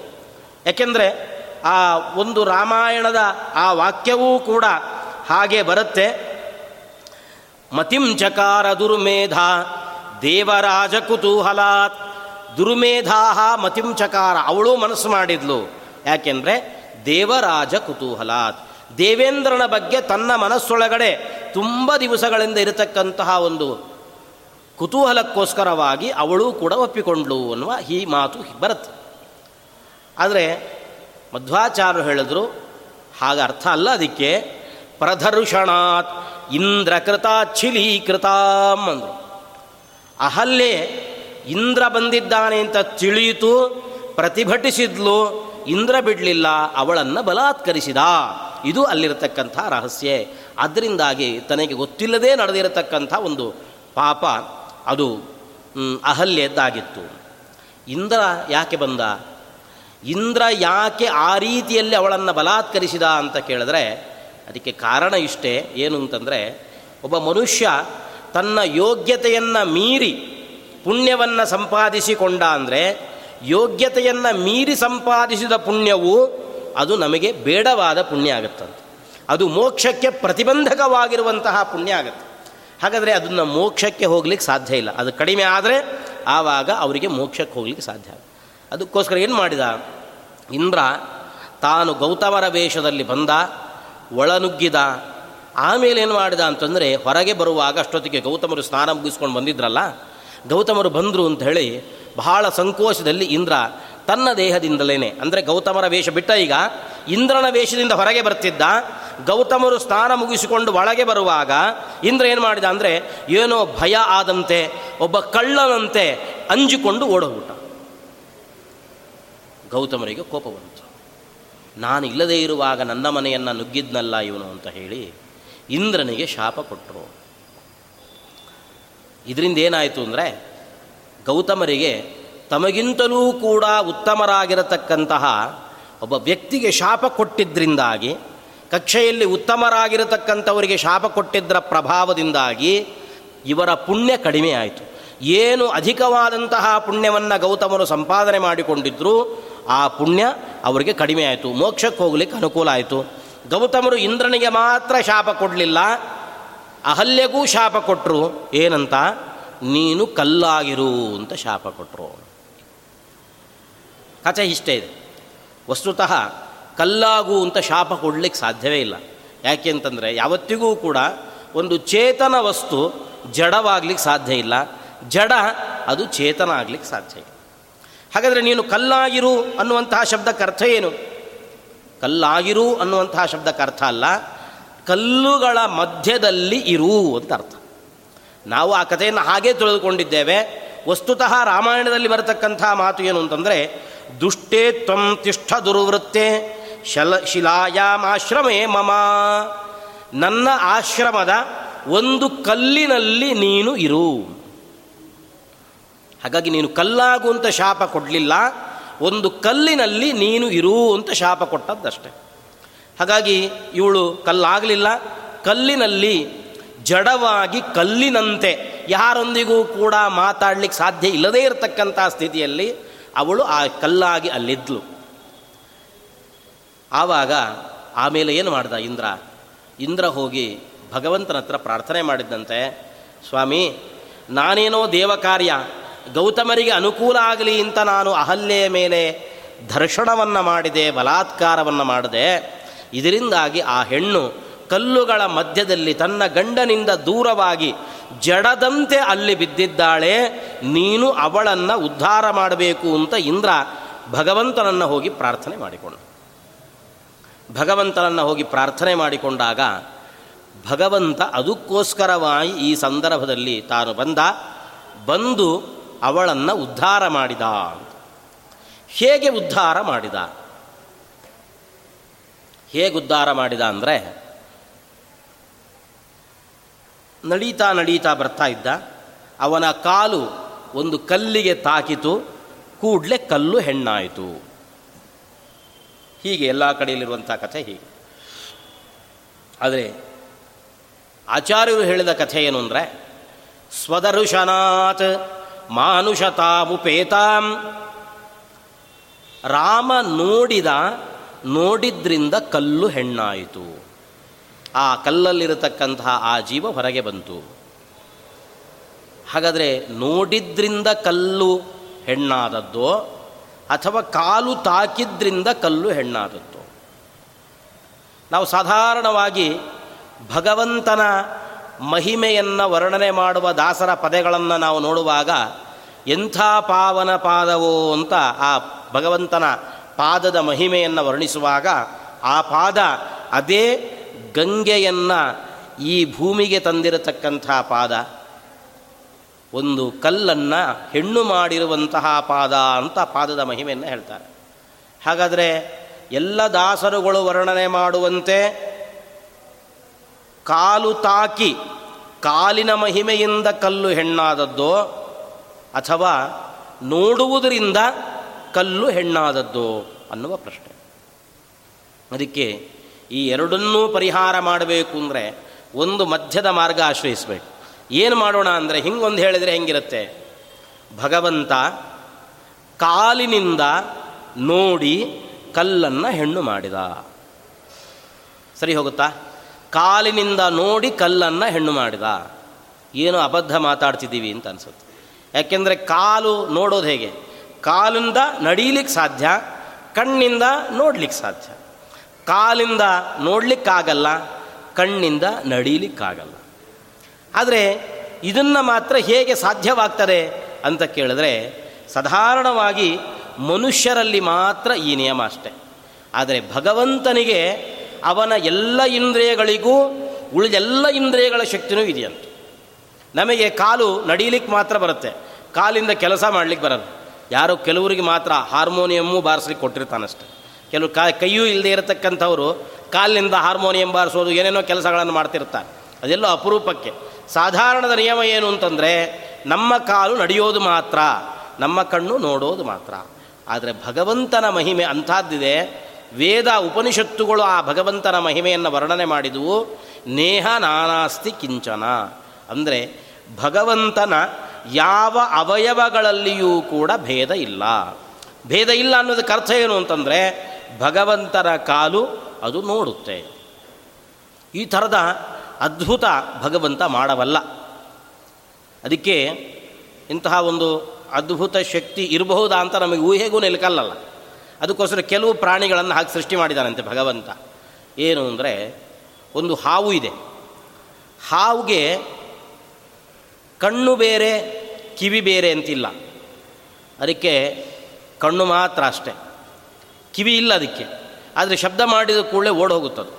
ಯಾಕೆಂದರೆ ಆ ಒಂದು ರಾಮಾಯಣದ ಆ ವಾಕ್ಯವೂ ಕೂಡ ಹಾಗೆ ಬರುತ್ತೆ. ಮತಿಂ ಚಕಾರ ದುರ್ಮೇಧ ದೇವರಾಜ ಕುತೂಹಲಾತ್ ದುರ್ಮೇಧಾಹ ಮತಿಂಚಕಾರ ಅವಳು ಮನಸ್ಸು ಮಾಡಿದ್ಲು. ಯಾಕೆಂದರೆ ದೇವರಾಜ ಕುತೂಹಲಾತ್. ದೇವೇಂದ್ರನ ಬಗ್ಗೆ ತನ್ನ ಮನಸ್ಸೊಳಗಡೆ ತುಂಬ ದಿವಸಗಳಿಂದ ಇರತಕ್ಕಂತಹ ಒಂದು ಕುತೂಹಲಕ್ಕೋಸ್ಕರವಾಗಿ ಅವಳು ಕೂಡ ಒಪ್ಪಿಕೊಂಡ್ಳು ಅನ್ನುವ ಈ ಮಾತು ಬರುತ್ತೆ. ಆದರೆ ಮಧ್ವಾಚಾರ್ಯರು ಹೇಳಿದ್ರು, ಹಾಗೆ ಅರ್ಥ ಅಲ್ಲ ಅದಕ್ಕೆ. ಪ್ರದರ್ಶಣಾತ್ ಇಂದ್ರಕೃತ ಚಿಲೀಕೃತಾಂ ಅಂದರು. ಅಹಲ್ಯೆ ಇಂದ್ರ ಬಂದಿದ್ದಾನೆ ಅಂತ ತಿಳಿಯಿತು, ಪ್ರತಿಭಟಿಸಿದ್ಲು, ಇಂದ್ರ ಬಿಡಲಿಲ್ಲ, ಅವಳನ್ನು ಬಲಾತ್ಕರಿಸಿದ. ಇದು ಅಲ್ಲಿರತಕ್ಕಂಥ ರಹಸ್ಯ. ಅದರಿಂದಾಗಿ ತನಗೆ ಗೊತ್ತಿಲ್ಲದೆ ನಡೆದಿರತಕ್ಕಂಥ ಒಂದು ಪಾಪ, ಅದು ಅಹಲ್ಯದ್ದಾಗಿತ್ತು. ಇಂದ್ರ ಯಾಕೆ ಬಂದ? ಇಂದ್ರ ಯಾಕೆ ಆ ರೀತಿಯಲ್ಲಿ ಅವಳನ್ನು ಬಲಾತ್ಕರಿಸಿದ ಅಂತ ಕೇಳಿದ್ರೆ, ಅದಕ್ಕೆ ಕಾರಣ ಇಷ್ಟೇ, ಏನು ಅಂತಂದರೆ, ಒಬ್ಬ ಮನುಷ್ಯ ತನ್ನ ಯೋಗ್ಯತೆಯನ್ನು ಮೀರಿ ಪುಣ್ಯವನ್ನು ಸಂಪಾದಿಸಿಕೊಂಡ ಅಂದರೆ ಯೋಗ್ಯತೆಯನ್ನು ಮೀರಿ ಸಂಪಾದಿಸಿದ ಪುಣ್ಯವು ಅದು ನಮಗೆ ಬೇಡವಾದ ಪುಣ್ಯ ಆಗುತ್ತಂತೆ. ಅದು ಮೋಕ್ಷಕ್ಕೆ ಪ್ರತಿಬಂಧಕವಾಗಿರುವಂತಹ ಪುಣ್ಯ ಆಗುತ್ತೆ. ಹಾಗಾದರೆ ಅದನ್ನು ಮೋಕ್ಷಕ್ಕೆ ಹೋಗ್ಲಿಕ್ಕೆ ಸಾಧ್ಯ ಇಲ್ಲ. ಅದು ಕಡಿಮೆ ಆದರೆ ಆವಾಗ ಅವರಿಗೆ ಮೋಕ್ಷಕ್ಕೆ ಹೋಗ್ಲಿಕ್ಕೆ ಸಾಧ್ಯ ಅದಕ್ಕೋಸ್ಕರ ಏನು ಮಾಡಿದ? ಇಂದ್ರ ತಾನು ಗೌತಮರ ವೇಷದಲ್ಲಿ ಬಂದ, ಒಳನುಗ್ಗಿದ, ಆಮೇಲೆ ಏನು ಮಾಡಿದ ಅಂತಂದರೆ ಹೊರಗೆ ಬರುವಾಗ ಅಷ್ಟೊತ್ತಿಗೆ ಗೌತಮರು ಸ್ನಾನ ಮುಗಿಸ್ಕೊಂಡು ಬಂದಿದ್ರಲ್ಲ ಗೌತಮರು ಬಂದರು ಅಂತ ಹೇಳಿ ಬಹಳ ಸಂಕೋಚದಲ್ಲಿ ಇಂದ್ರ ತನ್ನ ದೇಹದಿಂದಲೇ ಅಂದರೆ ಗೌತಮರ ವೇಷ ಬಿಟ್ಟ ಈಗ ಇಂದ್ರನ ವೇಷದಿಂದ ಹೊರಗೆ ಬರ್ತಿದ್ದ, ಗೌತಮರು ಸ್ನಾನ ಮುಗಿಸಿಕೊಂಡು ಒಳಗೆ ಬರುವಾಗ ಇಂದ್ರ ಏನು ಮಾಡಿದ ಅಂದರೆ ಏನೋ ಭಯ ಆದಂತೆ, ಒಬ್ಬ ಕಳ್ಳನಂತೆ ಅಂಜಿಕೊಂಡು ಓಡೋಗ್ಬಿಟ್ಟ. ಗೌತಮರಿಗೆ ಕೋಪ ಬಂತು. ನಾನು ಇಲ್ಲದೇ ಇರುವಾಗ ನನ್ನ ಮನೆಯನ್ನು ನುಗ್ಗಿದ್ನಲ್ಲ ಇವನು ಅಂತ ಹೇಳಿ ಇಂದ್ರನಿಗೆ ಶಾಪ ಕೊಟ್ಟರು ಇದರಿಂದ ಏನಾಯಿತು ಅಂದರೆ ಗೌತಮರಿಗೆ ತಮಗಿಂತಲೂ ಕೂಡ ಉತ್ತಮರಾಗಿರತಕ್ಕಂತಹ ಒಬ್ಬ ವ್ಯಕ್ತಿಗೆ ಶಾಪ ಕೊಟ್ಟಿದ್ದರಿಂದಾಗಿ ಕಕ್ಷೆಯಲ್ಲಿ ಉತ್ತಮರಾಗಿರತಕ್ಕಂಥವರಿಗೆ ಶಾಪ ಕೊಟ್ಟಿದ್ದರ ಪ್ರಭಾವದಿಂದಾಗಿ ಇವರ ಪುಣ್ಯ ಕಡಿಮೆ ಆಯಿತು. ಏನು ಅಧಿಕವಾದಂತಹ ಪುಣ್ಯವನ್ನು ಗೌತಮರು ಸಂಪಾದನೆ ಮಾಡಿಕೊಂಡಿದ್ದರು ಆ ಪುಣ್ಯ ಅವರಿಗೆ ಕಡಿಮೆ ಆಯಿತು. ಮೋಕ್ಷಕ್ಕೆ ಹೋಗ್ಲಿಕ್ಕೆ ಅನುಕೂಲ ಆಯಿತು. ಗೌತಮರು ಇಂದ್ರನಿಗೆ ಮಾತ್ರ ಶಾಪ ಕೊಡಲಿಲ್ಲ. ಅಹಲ್ಯಗೂ ಶಾಪ ಕೊಟ್ಟರು ಏನಂತ? ನೀನು ಕಲ್ಲಾಗಿರು ಅಂತ ಶಾಪ ಕೊಟ್ಟರು ಕಥೆ ಇಷ್ಟೇ ಇದೆ. ವಸ್ತುತಃ ಕಲ್ಲಾಗು ಅಂತ ಶಾಪ ಕೊಡಲಿಕ್ಕೆ ಸಾಧ್ಯವೇ ಇಲ್ಲ. ಯಾಕೆ ಅಂತಂದರೆ ಯಾವತ್ತಿಗೂ ಕೂಡ ಒಂದು ಚೇತನ ವಸ್ತು ಜಡವಾಗ್ಲಿಕ್ಕೆ ಸಾಧ್ಯ ಇಲ್ಲ. ಜಡ ಅದು ಚೇತನ ಆಗ್ಲಿಕ್ಕೆ ಸಾಧ್ಯ ಇಲ್ಲ. ಹಾಗಾದರೆ ನೀನು ಕಲ್ಲಾಗಿರು ಅನ್ನುವಂತಹ ಶಬ್ದಕ್ಕೆ ಅರ್ಥ ಏನು? ಕಲ್ಲಾಗಿರು ಅನ್ನುವಂತಹ ಶಬ್ದಕ್ಕೆ ಅರ್ಥ ಅಲ್ಲ. ಕಲ್ಲುಗಳ ಮಧ್ಯದಲ್ಲಿ ಇರು ಅಂತ ಅರ್ಥ. ನಾವು ಆ ಕಥೆಯನ್ನು ಹಾಗೇ ತಿಳಿದುಕೊಂಡಿದ್ದೇವೆ, ವಸ್ತುತಃ ರಾಮಾಯಣದಲ್ಲಿ ಬರತಕ್ಕಂಥ ಮಾತು ಏನು ಅಂತಂದರೆ, ದುಷ್ಟೇ ತ್ವಂ ತಿಷ್ಠ ದುರ್ವೃತ್ತೆ ಶಲ ಶಿಲಾಯಾಮಾಶ್ರಮೇ ಮಮ. ನನ್ನ ಆಶ್ರಮದ ಒಂದು ಕಲ್ಲಿನಲ್ಲಿ ನೀನು ಇರು. ಹಾಗಾಗಿ ನೀನು ಕಲ್ಲಾಗುವಂಥ ಶಾಪ ಕೊಡಲಿಲ್ಲ, ಒಂದು ಕಲ್ಲಿನಲ್ಲಿ ನೀನು ಇರು ಅಂತ ಶಾಪ ಕೊಟ್ಟದ್ದಷ್ಟೆ. ಹಾಗಾಗಿ ಇವಳು ಕಲ್ಲಾಗಲಿಲ್ಲ. ಕಲ್ಲಿನಲ್ಲಿ ಜಡವಾಗಿ ಕಲ್ಲಿನಂತೆ ಯಾರೊಂದಿಗೂ ಕೂಡ ಮಾತಾಡಲಿಕ್ಕೆ ಸಾಧ್ಯ ಇಲ್ಲದೇ ಇರತಕ್ಕಂಥ ಸ್ಥಿತಿಯಲ್ಲಿ ಅವಳು ಆ ಕಲ್ಲಾಗಿ ಅಲ್ಲಿದ್ಲು. ಆವಾಗ ಆಮೇಲೆ ಏನು ಮಾಡ್ದ ಇಂದ್ರ? ಇಂದ್ರ ಹೋಗಿ ಭಗವಂತನ ಹತ್ರ ಪ್ರಾರ್ಥನೆ ಮಾಡಿದ್ದಂತೆ ಸ್ವಾಮಿ, ನಾನೇನೋ ದೇವ ಕಾರ್ಯ ಗೌತಮರಿಗೆ ಅನುಕೂಲ ಆಗಲಿ ಅಂತ ನಾನು ಅಹಲ್ಯೆಯ ಮೇಲೆ ದರ್ಶನವನ್ನು ಮಾಡಿದೆ, ಬಲಾತ್ಕಾರವನ್ನು ಮಾಡಿದೆ. ಇದರಿಂದಾಗಿ ಆ ಹೆಣ್ಣು ಕಲ್ಲುಗಳ ಮಧ್ಯದಲ್ಲಿ ತನ್ನ ಗಂಡನಿಂದ ದೂರವಾಗಿ ಜಡದಂತೆ ಅಲ್ಲಿ ಬಿದ್ದಿದ್ದಾಳೆ, ನೀನು ಅವಳನ್ನು ಉದ್ಧಾರ ಮಾಡಬೇಕು ಅಂತ ಇಂದ್ರ ಭಗವಂತನನ್ನು ಹೋಗಿ ಪ್ರಾರ್ಥನೆ ಮಾಡಿಕೊಂಡು. ಭಗವಂತನನ್ನು ಹೋಗಿ ಪ್ರಾರ್ಥನೆ ಮಾಡಿಕೊಂಡಾಗ ಭಗವಂತ ಅದಕ್ಕೋಸ್ಕರವಾಗಿ ಈ ಸಂದರ್ಭದಲ್ಲಿ ತಾನು ಬಂದ, ಬಂದು ಅವಳನ್ನು ಉದ್ಧಾರ ಮಾಡಿದ. ಹೇಗೆ ಉದ್ಧಾರ ಮಾಡಿದ? ಹೇಗೆ ಉದ್ಧಾರ ಮಾಡಿದ ಅಂದರೆ, ನಡೀತಾ ನಡೀತಾ ಬರ್ತಾ ಇದ್ದ. ಅವನ ಕಾಲು ಒಂದು ಕಲ್ಲಿಗೆ ತಾಕಿತು, ಕೂಡಲೇ ಕಲ್ಲು ಹೆಣ್ಣಾಯಿತು. ಹೀಗೆ ಎಲ್ಲ ಕಡೆಯಲ್ಲಿರುವಂಥ ಕಥೆ ಹೀಗೆ. ಆದರೆ, ಆಚಾರ್ಯರು ಹೇಳಿದ ಕಥೆ ಏನು ಅಂದರೆ, ಸ್ವದರುಶನಾತ್ ಮಾನುಷತಾಮುಪೇತಾಂ. ರಾಮ ನೋಡಿದ ನೋಡಿದ್ರಿಂದ ಕಲ್ಲು ಹೆಣ್ಣಾಯಿತು. ಆ ಕಲ್ಲಲ್ಲಿರತಕ್ಕಂತಹ ಆ ಜೀವ ಹೊರಗೆ ಬಂತು. ಹಾಗಾದರೆ ನೋಡಿದ್ರಿಂದ ಕಲ್ಲು ಹೆಣ್ಣಾದದ್ದು ಅಥವಾ ಕಾಲು ತಾಕಿದ್ರಿಂದ ಕಲ್ಲು ಹೆಣ್ಣಾದದ್ದು? ನಾವು ಸಾಧಾರಣವಾಗಿ ಭಗವಂತನ ಮಹಿಮೆಯನ್ನು ವರ್ಣನೆ ಮಾಡುವ ದಾಸರ ಪದಗಳನ್ನು ನಾವು ನೋಡುವಾಗ ಎಂಥ ಪಾವನ ಪಾದವೋ ಅಂತ ಆ ಭಗವಂತನ ಪಾದದ ಮಹಿಮೆಯನ್ನು ವರ್ಣಿಸುವಾಗ ಆ ಪಾದ ಅದೇ ಗಂಗೆಯನ್ನು ಈ ಭೂಮಿಗೆ ತಂದಿರತಕ್ಕಂಥ ಪಾದ. ಒಂದು ಕಲ್ಲನ್ನು ಹೆಣ್ಣು ಮಾಡಿರುವಂತಹ ಪಾದ ಅಂತ ಪಾದದ ಮಹಿಮೆಯನ್ನು ಹೇಳ್ತಾರೆ. ಹಾಗಾದರೆ ಎಲ್ಲ ದಾಸರುಗಳು ವರ್ಣನೆ ಮಾಡುವಂತೆ ಕಾಲು ತಾಕಿ ಕಾಲಿನ ಮಹಿಮೆಯಿಂದ ಕಲ್ಲು ಹೆಣ್ಣಾದದ್ದೋ ಅಥವಾ ನೋಡುವುದರಿಂದ ಕಲ್ಲು ಹೆಣ್ಣಾದದ್ದು ಅನ್ನುವ ಪ್ರಶ್ನೆ. ಅದಕ್ಕೆ ಈ ಎರಡನ್ನೂ ಪರಿಹಾರ ಮಾಡಬೇಕು ಅಂದರೆ ಒಂದು ಮಧ್ಯದ ಮಾರ್ಗ ಆಶ್ರಯಿಸಬೇಕು. ಏನು ಮಾಡೋಣ ಅಂದರೆ ಹಿಂಗೊಂದು ಹೇಳಿದರೆ ಹೆಂಗಿರುತ್ತೆ? ಭಗವಂತ ಕಾಲಿನಿಂದ ನೋಡಿ ಕಲ್ಲನ್ನು ಹೆಣ್ಣು ಮಾಡಿದ. ಸರಿ ಹೋಗುತ್ತಾ? ಕಾಲಿನಿಂದ ನೋಡಿ ಕಲ್ಲನ್ನು ಹೆಣ್ಣು ಮಾಡಿದ. ಏನು ಅಬದ್ಧ ಮಾತಾಡ್ತಿದ್ದೀವಿ ಅಂತ ಅನಿಸುತ್ತೆ. ಯಾಕೆಂದರೆ ಕಾಲು ನೋಡೋದು ಹೇಗೆ? ಕಾಲಿಂದ ನಡೀಲಿಕ್ಕೆ ಸಾಧ್ಯ, ಕಣ್ಣಿಂದ ನೋಡ್ಲಿಕ್ಕೆ ಸಾಧ್ಯ. ಕಾಲಿಂದ ನೋಡ್ಲಿಕ್ಕಾಗಲ್ಲ, ಕಣ್ಣಿಂದ ನಡೀಲಿಕ್ಕಾಗಲ್ಲ. ಆದರೆ ಇದನ್ನು ಮಾತ್ರ ಹೇಗೆ ಸಾಧ್ಯವಾಗ್ತದೆ ಅಂತ ಕೇಳಿದ್ರೆ, ಸಾಧಾರಣವಾಗಿ ಮನುಷ್ಯರಲ್ಲಿ ಮಾತ್ರ ಈ ನಿಯಮ ಅಷ್ಟೆ. ಆದರೆ ಭಗವಂತನಿಗೆ ಅವನ ಎಲ್ಲ ಇಂದ್ರಿಯಗಳಿಗೂ ಉಳಿದೆಲ್ಲ ಇಂದ್ರಿಯಗಳ ಶಕ್ತಿನೂ ಇದೆಯಂತೆ. ನಮಗೆ ಕಾಲು ನಡೀಲಿಕ್ಕೆ ಮಾತ್ರ ಬರುತ್ತೆ, ಕಾಲಿಂದ ಕೆಲಸ ಮಾಡಲಿಕ್ಕೆ ಬರಲ್ಲ. ಯಾರೋ ಕೆಲವರಿಗೆ ಮಾತ್ರ ಹಾರ್ಮೋನಿಯಮ್ಮು ಬಾರಿಸ್ಲಿಕ್ಕೆ ಕೊಟ್ಟಿರ್ತಾನಷ್ಟೆ. ಕೆಲವು ಕಾ, ಕೈಯೂ ಇಲ್ಲದೆ ಇರತಕ್ಕಂಥವರು ಕಾಲಿನಿಂದ ಹಾರ್ಮೋನಿಯಂ ಬಾರಿಸೋದು ಏನೇನೋ ಕೆಲಸಗಳನ್ನು ಮಾಡ್ತಿರ್ತಾರೆ. ಅದೆಲ್ಲೋ ಅಪರೂಪಕ್ಕೆ. ಸಾಧಾರಣದ ನಿಯಮ ಏನು ಅಂತಂದರೆ, ನಮ್ಮ ಕಾಲು ನಡೆಯೋದು ಮಾತ್ರ, ನಮ್ಮ ಕಣ್ಣು ನೋಡೋದು ಮಾತ್ರ. ಆದರೆ ಭಗವಂತನ ಮಹಿಮೆ ಅಂಥದ್ದಿದೆ, ವೇದ ಉಪನಿಷತ್ತುಗಳು ಆ ಭಗವಂತನ ಮಹಿಮೆಯನ್ನು ವರ್ಣನೆ ಮಾಡಿದವು, ನೇಹ ನಾನಾಸ್ತಿ ಕಿಂಚನ. ಅಂದರೆ ಭಗವಂತನ ಯಾವ ಅವಯವಗಳಲ್ಲಿಯೂ ಕೂಡ ಭೇದ ಇಲ್ಲ. ಭೇದ ಇಲ್ಲ ಅನ್ನೋದಕ್ಕೆ ಅರ್ಥ ಏನು ಅಂತಂದರೆ, ಭಗವಂತರ ಕಾಲು ಅದು ನೋಡುತ್ತೆ. ಈ ಥರದ ಅದ್ಭುತ ಭಗವಂತ ಮಾಡವಲ್ಲ. ಅದಕ್ಕೆ ಇಂತಹ ಒಂದು ಅದ್ಭುತ ಶಕ್ತಿ ಇರಬಹುದಾ ಅಂತ ನಮಗೆ ಊಹೆಗೂ ನಿಲ್ಕಲ್ಲಲ್ಲ ಅದಕ್ಕೋಸ್ಕರ ಕೆಲವು ಪ್ರಾಣಿಗಳನ್ನು ಹಾಕಿ ಸೃಷ್ಟಿ ಮಾಡಿದಾನಂತೆ ಭಗವಂತ. ಏನು ಅಂದರೆ, ಒಂದು ಹಾವು ಇದೆ. ಹಾವುಗೆ ಕಣ್ಣು ಬೇರೆ, ಕಿವಿ ಬೇರೆ ಅಂತಿಲ್ಲ. ಅದಕ್ಕೆ ಕಣ್ಣು ಮಾತ್ರ ಅಷ್ಟೆ. ಕಿವಿ ಇಲ್ಲ ಅದಕ್ಕೆ. ಆದರೆ ಶಬ್ದ ಮಾಡಿದ ಕೂಡಲೇ ಓಡಿ ಹೋಗುತ್ತದು.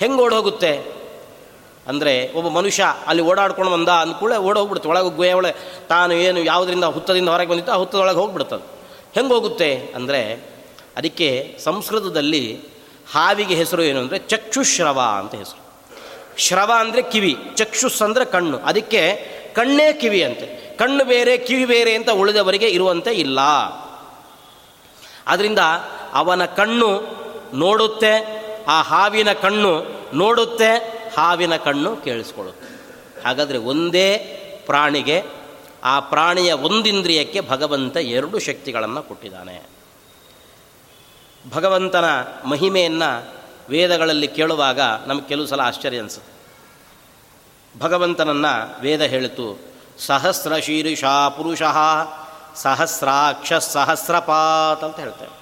ಹೆಂಗೆ ಓಡೋಗುತ್ತೆ ಅಂದರೆ ಒಬ್ಬ ಮನುಷ್ಯ ಅಲ್ಲಿ ಓಡಾಡ್ಕೊಂಡು ಬಂದ ಕೂಡಲೇ ಓಡೋಗ್ಬಿಡುತ್ತೆ ಒಳಗೆ ಗುಹೆ, ಒಳಗೆ ತಾನು ಏನು ಯಾವುದರಿಂದ ಹುತ್ತದಿಂದ ಹೊರಗೆ ಬಂದಿತ್ತು ಆ ಹುತ್ತದೊಳಗೆ ಹೋಗ್ಬಿಡ್ತದೆ ಹೆಂಗೆ ಹೋಗುತ್ತೆ? ಅಂದರೆ ಅದಕ್ಕೆ ಸಂಸ್ಕೃತದಲ್ಲಿ ಹಾವಿಗೆ ಹೆಸರು ಏನು ಅಂದರೆ ಚಕ್ಷುಶ್ರವ ಅಂತ ಹೆಸರು. ಶ್ರವ ಅಂದರೆ ಕಿವಿ, ಚಕ್ಷುಸ್ ಅಂದರೆ ಕಣ್ಣು. ಅದಕ್ಕೆ ಕಣ್ಣೇ ಕಿವಿ ಅಂತೆ. ಕಣ್ಣು ಬೇರೆ, ಕಿವಿ ಬೇರೆ ಅಂತ ಉಳಿದವರಿಗೆ ಇರುವಂತೆ ಇಲ್ಲ. ಆದ್ದರಿಂದ ಅವನ ಕಣ್ಣು ನೋಡುತ್ತೆ, ಆ ಹಾವಿನ ಕಣ್ಣು ನೋಡುತ್ತೆ, ಹಾವಿನ ಕಣ್ಣು ಕೇಳಿಸ್ಕೊಳ್ಳುತ್ತೆ. ಹಾಗಾದರೆ ಒಂದೇ ಪ್ರಾಣಿಗೆ, ಆ ಪ್ರಾಣಿಯ ಒಂದಿಂದ್ರಿಯಕ್ಕೆ ಭಗವಂತ ಎರಡು ಶಕ್ತಿಗಳನ್ನು ಕೊಟ್ಟಿದ್ದಾನೆ. ಭಗವಂತನ ಮಹಿಮೆಯನ್ನು ವೇದಗಳಲ್ಲಿ ಕೇಳುವಾಗ ನಮಗೆ ಕೆಲವು ಸಲ ಆಶ್ಚರ್ಯ ಅನಿಸುತ್ತೆ. ಭಗವಂತನನ್ನು ವೇದ ಹೇಳಿತು ಸಹಸ್ರ ಶೀರ್ಷ ಪುರುಷ ಸಹಸ್ರಾಕ್ಷ ಸಹಸ್ರಪಾತ್ ಅಂತ ಹೇಳ್ತೇವೆ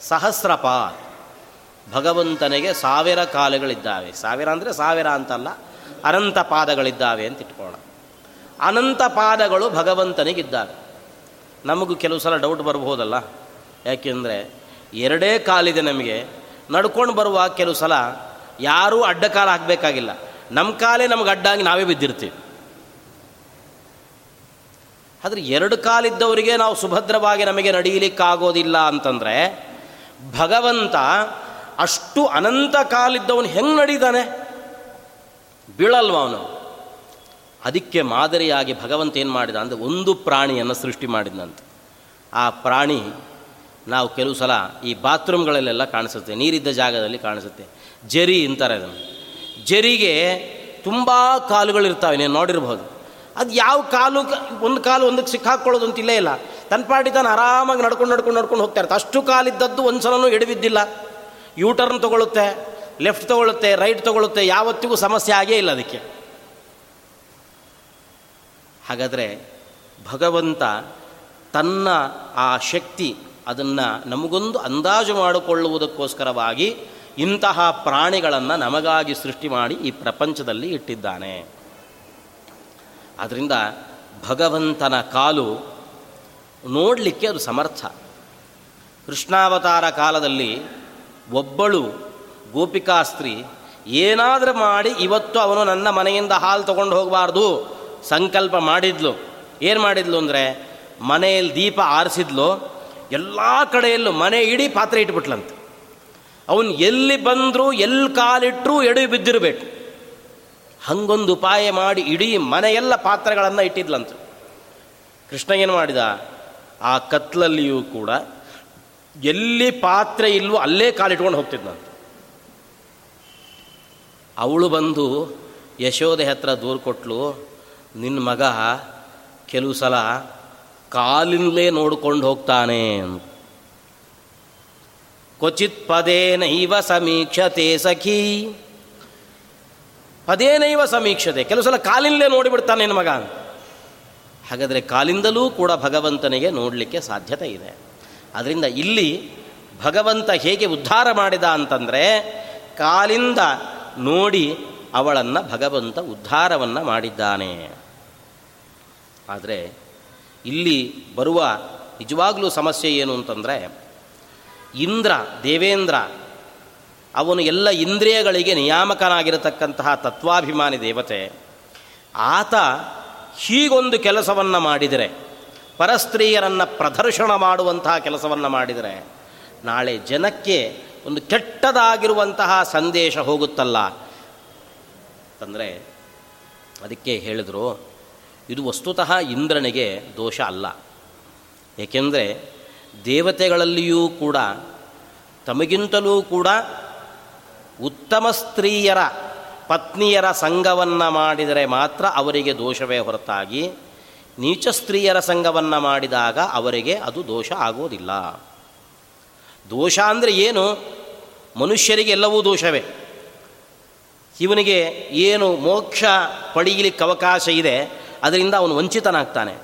ಸಹಸ್ರಪಾತ್. ಭಗವಂತನಿಗೆ ಸಾವಿರ ಕಾಲಗಳಿದ್ದಾವೆ. ಸಾವಿರ ಅಂದರೆ ಸಾವಿರ ಅಂತಲ್ಲ, ಅನಂತ ಪಾದಗಳಿದ್ದಾವೆ ಅಂತ ಇಟ್ಕೊಳ್ಳೋಣ. ಅನಂತ ಪಾದಗಳು ಭಗವಂತನಿಗಿದ್ದಾವೆ. ನಮಗೂ ಕೆಲವು ಸಲ ಡೌಟ್ ಬರ್ಬೋದಲ್ಲ. ಯಾಕೆಂದರೆ ಎರಡೇ ಕಾಲಿದೆ ನಮಗೆ. ನಡ್ಕೊಂಡು ಬರುವ ಕೆಲವು ಸಲ ಯಾರೂ ಅಡ್ಡ ಕಾಲ ಹಾಕಬೇಕಾಗಿಲ್ಲ. ನಮ್ಮ ಕಾಲೇ ನಮ್ಗೆ ಅಡ್ಡಾಗಿ ನಾವೇ ಬಿದ್ದಿರ್ತೀವಿ. ಆದರೆ ಎರಡು ಕಾಲಿದ್ದವರಿಗೆ ನಾವು ಸುಭದ್ರವಾಗಿ ನಮಗೆ ನಡೀಲಿಕ್ಕಾಗೋದಿಲ್ಲ ಅಂತಂದರೆ ಭಗವಂತ ಅಷ್ಟು ಅನಂತ ಕಾಲಿದ್ದವನು ಹೆಂಗೆ ನಡೀತಾನೆ? ಬೀಳಲ್ವ ಅವನು? ಅದಕ್ಕೆ ಮಾದರಿಯಾಗಿ ಭಗವಂತ ಏನು ಮಾಡಿದ ಅಂದರೆ ಒಂದು ಪ್ರಾಣಿಯನ್ನು ಸೃಷ್ಟಿ ಮಾಡಿದಂತೆ ಆ ಪ್ರಾಣಿ ನಾವು ಕೆಲವು ಸಲ ಈ ಬಾತ್ರೂಮ್ಗಳಲ್ಲೆಲ್ಲ ಕಾಣಿಸುತ್ತೆ, ನೀರಿದ್ದ ಜಾಗದಲ್ಲಿ ಕಾಣಿಸುತ್ತೆ, ಜರಿ ಅಂತಾರೆ ಅದನ್ನು. ಜರಿಗೆ ತುಂಬ ಕಾಲುಗಳಿರ್ತಾವೆ, ನೀನು ನೋಡಿರ್ಬೋದು. ಅದು ಯಾವ ಕಾಲು ಒಂದು ಕಾಲು ಒಂದಕ್ಕೆ ಸಿಕ್ಕಾಕೊಳ್ಳೋದು ಅಂತ ಇಲ್ಲೇ ತನ್ನ ಪಾಟಿ ತಾನು ಆರಾಮಾಗಿ ನಡ್ಕೊಂಡು ನಡ್ಕೊಂಡು ನಡ್ಕೊಂಡು ಹೋಗ್ತಾ ಇರ್ತಾರೆ ಅಷ್ಟು ಕಾಲಿದ್ದದ್ದು ಒಂದು ಸಲನೂ ಎಡವಿದ್ದಿಲ್ಲ ಯೂಟರ್ನ್ ತೊಗೊಳುತ್ತೆ ಲೆಫ್ಟ್ ತೊಗೊಳುತ್ತೆ ರೈಟ್ ತೊಗೊಳುತ್ತೆ, ಯಾವತ್ತಿಗೂ ಸಮಸ್ಯೆ ಆಗೇ ಇಲ್ಲ ಅದಕ್ಕೆ. ಹಾಗಾದರೆ ಭಗವಂತ ತನ್ನ ಆ ಶಕ್ತಿ ಅದನ್ನು ನಮಗೊಂದು ಅಂದಾಜು ಮಾಡಿಕೊಳ್ಳುವುದಕ್ಕೋಸ್ಕರವಾಗಿ ಇಂತಹ ಪ್ರಾಣಿಗಳನ್ನು ನಮಗಾಗಿ ಸೃಷ್ಟಿ ಮಾಡಿ ಈ ಪ್ರಪಂಚದಲ್ಲಿ ಇಟ್ಟಿದ್ದಾನೆ. ಆದ್ದರಿಂದ ಭಗವಂತನ ಕಾಲು ನೋಡಲಿಕ್ಕೆ ಅದು ಸಮರ್ಥ. ಕೃಷ್ಣಾವತಾರ ಕಾಲದಲ್ಲಿ ಒಬ್ಬಳು ಗೋಪಿಕಾಸ್ತ್ರೀ ಏನಾದರೂ ಮಾಡಿ ಇವತ್ತು ಅವನು ನನ್ನ ಮನೆಯಿಂದ ಹಾಲು ತಗೊಂಡು ಹೋಗಬಾರ್ದು ಸಂಕಲ್ಪ ಮಾಡಿದ್ಲು. ಏನು ಮಾಡಿದ್ಲು ಅಂದರೆ ಮನೆಯಲ್ಲಿ ದೀಪ ಆರಿಸಿದ್ಲು. ಎಲ್ಲ ಕಡೆಯಲ್ಲೂ ಮನೆ ಇಡೀ ಪಾತ್ರೆ ಇಟ್ಬಿಟ್ಲಂತೆ. ಅವನು ಎಲ್ಲಿ ಬಂದರೂ ಎಲ್ಲಿ ಕಾಲಿಟ್ಟರೂ ಎಡೆ ಬಿದ್ದಿರಬೇಕು. ಹಂಗೊಂದು ಉಪಾಯ ಮಾಡಿ ಇಡೀ ಮನೆಯೆಲ್ಲ ಪಾತ್ರೆಗಳನ್ನು ಇಟ್ಟಿದ್ಲಂತ. ಕೃಷ್ಣ ಏನು ಮಾಡಿದ? ಆ ಕತ್ಲಲ್ಲಿಯೂ ಕೂಡ ಎಲ್ಲಿ ಪಾತ್ರೆ ಇಲ್ವೋ ಅಲ್ಲೇ ಕಾಲಿಟ್ಕೊಂಡು ಹೋಗ್ತಿದ್ನಂತ ಅವಳು ಬಂದು, ಯಶೋಧೆ ಹತ್ರ ದೂರು ಕೊಟ್ಲು ನಿನ್ನ ಮಗ ಕೆಲವು ಸಲ ಕಾಲಿಂದಲೇ ನೋಡ್ಕೊಂಡು ಹೋಗ್ತಾನೆ ಅಂತ. ಕ್ವಚಿತ್ ಪದೇನೈವ ಸಮೀಕ್ಷತೆ ಸಖಿ ಪದೇನೈವ ಸಮೀಕ್ಷತೆ ಕೆಲವು ಸಲ ಕಾಲಿಂದಲೇ ನೋಡಿಬಿಡ್ತಾನೆ ನಿನ್ನ ಮಗ। ಹಾಗಾದರೆ ಕಾಲಿಂದಲೂ ಕೂಡ ಭಗವಂತನಿಗೆ ನೋಡಲಿಕ್ಕೆ ಸಾಧ್ಯತೆ ಇದೆ। ಅದರಿಂದ ಇಲ್ಲಿ ಭಗವಂತ ಹೇಗೆ ಉದ್ಧಾರ ಮಾಡಿದ ಅಂತಂದರೆ, ಕಾಲಿಂದ ನೋಡಿ ಅವಳನ್ನು ಭಗವಂತ ಉದ್ಧಾರವನ್ನು ಮಾಡಿದ್ದಾನೆ। ಆದರೆ ಇಲ್ಲಿ ಬರುವ ನಿಜವಾಗಲೂ ಸಮಸ್ಯೆ ಏನು ಅಂತಂದರೆ ಇಂದ್ರ, ದೇವೇಂದ್ರ, ಅವನು ಎಲ್ಲ ಇಂದ್ರಿಯಗಳಿಗೆ ನಿಯಾಮಕನಾಗಿರತಕ್ಕಂತಹ ತತ್ವಾಭಿಮಾನಿ ದೇವತೆ. ಆತ ಹೀಗೊಂದು ಕೆಲಸವನ್ನು ಮಾಡಿದರೆ, ಪರಸ್ತ್ರೀಯರನ್ನು ಪ್ರದರ್ಶನ ಮಾಡುವಂತಹ ಕೆಲಸವನ್ನು ಮಾಡಿದರೆ, ನಾಳೆ ಜನಕ್ಕೆ ಒಂದು ಕೆಟ್ಟದಾಗಿರುವಂತಹ ಸಂದೇಶ ಹೋಗುತ್ತಲ್ಲ. ಅಂತಂದರೆ ಅದಕ್ಕೆ ಹೇಳಿದರು, ಇದು ವಸ್ತುತಃ ಇಂದ್ರನಿಗೆ ದೋಷ ಅಲ್ಲ. ಏಕೆಂದರೆ ದೇವತೆಗಳಲ್ಲಿಯೂ ಕೂಡ, ತಮಗಿಂತಲೂ ಕೂಡ ಉತ್ತಮ ಸ್ತ್ರೀಯರ, ಪತ್ನಿಯರ ಸಂಘವನ್ನು ಮಾಡಿದರೆ ಮಾತ್ರ ಅವರಿಗೆ ದೋಷವೇ ಹೊರತಾಗಿ, ನೀಚ ಸ್ತ್ರೀಯರ ಸಂಘವನ್ನು ಮಾಡಿದಾಗ ಅವರಿಗೆ ಅದು ದೋಷ ಆಗೋದಿಲ್ಲ. ದೋಷ ಅಂದರೆ ಏನು? ಮನುಷ್ಯರಿಗೆ ಎಲ್ಲವೂ ದೋಷವೇ. ಇವನಿಗೆ ಏನು ಮೋಕ್ಷ ಪಡೆಯಲಿಕ್ಕೆ ಅವಕಾಶ ಇದೆ, ಅದರಿಂದ ಅವನು ವಂಚಿತನಾಗ್ತಾನೆ.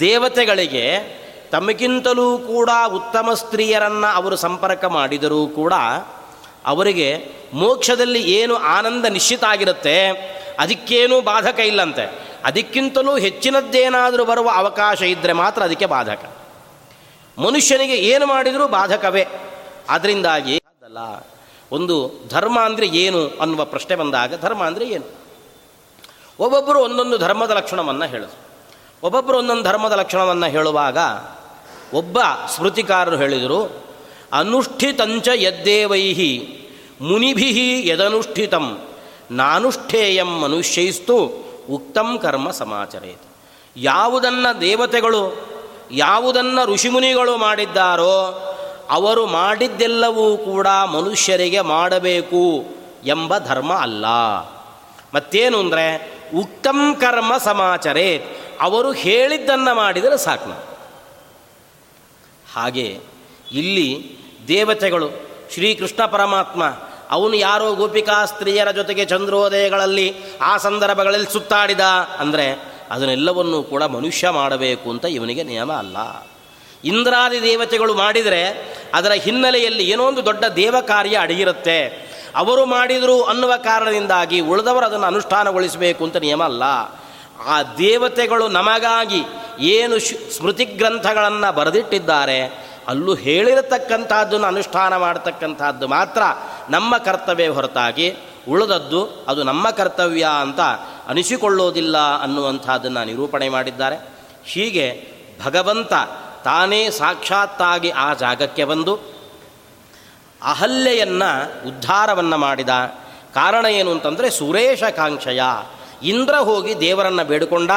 ದೇವತೆಗಳಿಗೆ ತಮಗಿಂತಲೂ ಕೂಡ ಉತ್ತಮ ಸ್ತ್ರೀಯರನ್ನು ಅವರು ಸಂಪರ್ಕ ಮಾಡಿದರೂ ಕೂಡ ಅವರಿಗೆ ಮೋಕ್ಷದಲ್ಲಿ ಏನು ಆನಂದ ನಿಶ್ಚಿತ ಆಗಿರುತ್ತೆ, ಅದಕ್ಕೇನೂ ಬಾಧಕ ಇಲ್ಲಂತೆ. ಅದಕ್ಕಿಂತಲೂ ಹೆಚ್ಚಿನದ್ದೇನಾದರೂ ಬರುವ ಅವಕಾಶ ಇದ್ದರೆ ಮಾತ್ರ ಅದಕ್ಕೆ ಬಾಧಕ. ಮನುಷ್ಯನಿಗೆ ಏನು ಮಾಡಿದರೂ ಬಾಧಕವೇ. ಅದರಿಂದಾಗಿ ಅದಲ್ಲ ಒಂದು ಧರ್ಮ ಅಂದರೆ ಏನು ಅನ್ನುವ ಪ್ರಶ್ನೆ ಬಂದಾಗ ಧರ್ಮ ಅಂದರೆ ಏನು? ಒಬ್ಬೊಬ್ಬರು ಒಂದೊಂದು ಧರ್ಮದ ಲಕ್ಷಣವನ್ನು ಹೇಳಿದರು ಒಬ್ಬೊಬ್ಬರು ಒಂದೊಂದು ಧರ್ಮದ ಲಕ್ಷಣವನ್ನು ಹೇಳುವಾಗ ಒಬ್ಬ ಸ್ಮೃತಿಕಾರರು ಹೇಳಿದರು, ಅನುಷ್ಠಿತಂಚ ಯದ್ದೇವೈಹಿ, ಮುನಿಭಿ ಯದನುಷ್ಠಿತಂ, ನಾನುಷ್ಠೇಯಂ ಮನುಷ್ಯೈಸ್ತು, ಉಕ್ತಂ ಕರ್ಮ ಸಮಾಚರೇತ್. ಯಾವುದನ್ನು ದೇವತೆಗಳು, ಯಾವುದನ್ನು ಋಷಿಮುನಿಗಳು ಮಾಡಿದ್ದಾರೋ, ಅವರು ಮಾಡಿದ್ದೆಲ್ಲವೂ ಕೂಡ ಮನುಷ್ಯರಿಗೆ ಮಾಡಬೇಕು ಎಂಬ ಧರ್ಮ ಅಲ್ಲ. ಮತ್ತೇನು ಅಂದರೆ, ಉಕ್ತಂ ಕರ್ಮ ಸಮಾಚರೇ ಅವರು ಹೇಳಿದ್ದನ್ನು ಮಾಡಿದರೆ ಸಾಕು. ಹಾಗೆ ಇಲ್ಲಿ ದೇವತೆಗಳು ಶ್ರೀಕೃಷ್ಣ ಪರಮಾತ್ಮ, ಅವನು ಯಾರೋ ಗೋಪಿಕಾ ಸ್ತ್ರೀಯರ ಜೊತೆಗೆ ಚಂದ್ರೋದಯಗಳಲ್ಲಿ ಆ ಸಂದರ್ಭಗಳಲ್ಲಿ ಸುತ್ತಾಡಿದ ಅಂದರೆ ಅದನ್ನೆಲ್ಲವನ್ನೂ ಕೂಡ ಮನುಷ್ಯ ಮಾಡಬೇಕು ಅಂತ ಇವನಿಗೆ ನಿಯಮ ಅಲ್ಲ. ಇಂದ್ರಾದಿ ದೇವತೆಗಳು ಮಾಡಿದರೆ ಅದರ ಹಿನ್ನೆಲೆಯಲ್ಲಿ ಏನೋ ಒಂದು ದೊಡ್ಡ ದೇವ ಕಾರ್ಯ ಅಡಗಿರುತ್ತೆ. ಅವರು ಮಾಡಿದರು ಅನ್ನುವ ಕಾರಣದಿಂದಾಗಿ ಉಳಿದವರು ಅದನ್ನು ಅನುಷ್ಠಾನಗೊಳಿಸಬೇಕು ಅಂತ ನಿಯಮ ಅಲ್ಲ. ಆ ದೇವತೆಗಳು ನಮಗಾಗಿ ಏನು ಸ್ಮೃತಿ ಗ್ರಂಥಗಳನ್ನು ಬರೆದಿಟ್ಟಿದ್ದಾರೆ, ಅಲ್ಲೂ ಹೇಳಿರತಕ್ಕಂಥದ್ದನ್ನು ಅನುಷ್ಠಾನ ಮಾಡತಕ್ಕಂಥದ್ದು ಮಾತ್ರ ನಮ್ಮ ಕರ್ತವ್ಯ ಹೊರತಾಗಿ, ಉಳಿದದ್ದು ಅದು ನಮ್ಮ ಕರ್ತವ್ಯ ಅಂತ ಅನಿಸಿಕೊಳ್ಳೋದಿಲ್ಲ ಅನ್ನುವಂಥದ್ದನ್ನು ನಿರೂಪಣೆ ಮಾಡಿದ್ದಾರೆ. ಹೀಗೆ ಭಗವಂತ ತಾನೇ ಸಾಕ್ಷಾತ್ತಾಗಿ ಆ ಜಾಗಕ್ಕೆ ಬಂದು ಅಹಲ್ಯೆಯನ್ನು ಉದ್ಧಾರವನ್ನು ಮಾಡಿದ ಕಾರಣ ಏನು ಅಂತಂದರೆ ಸುರೇಶ ಕಾಂಕ್ಷಯ ಇಂದ್ರ ಹೋಗಿ ದೇವರನ್ನು ಬೇಡಿಕೊಂಡ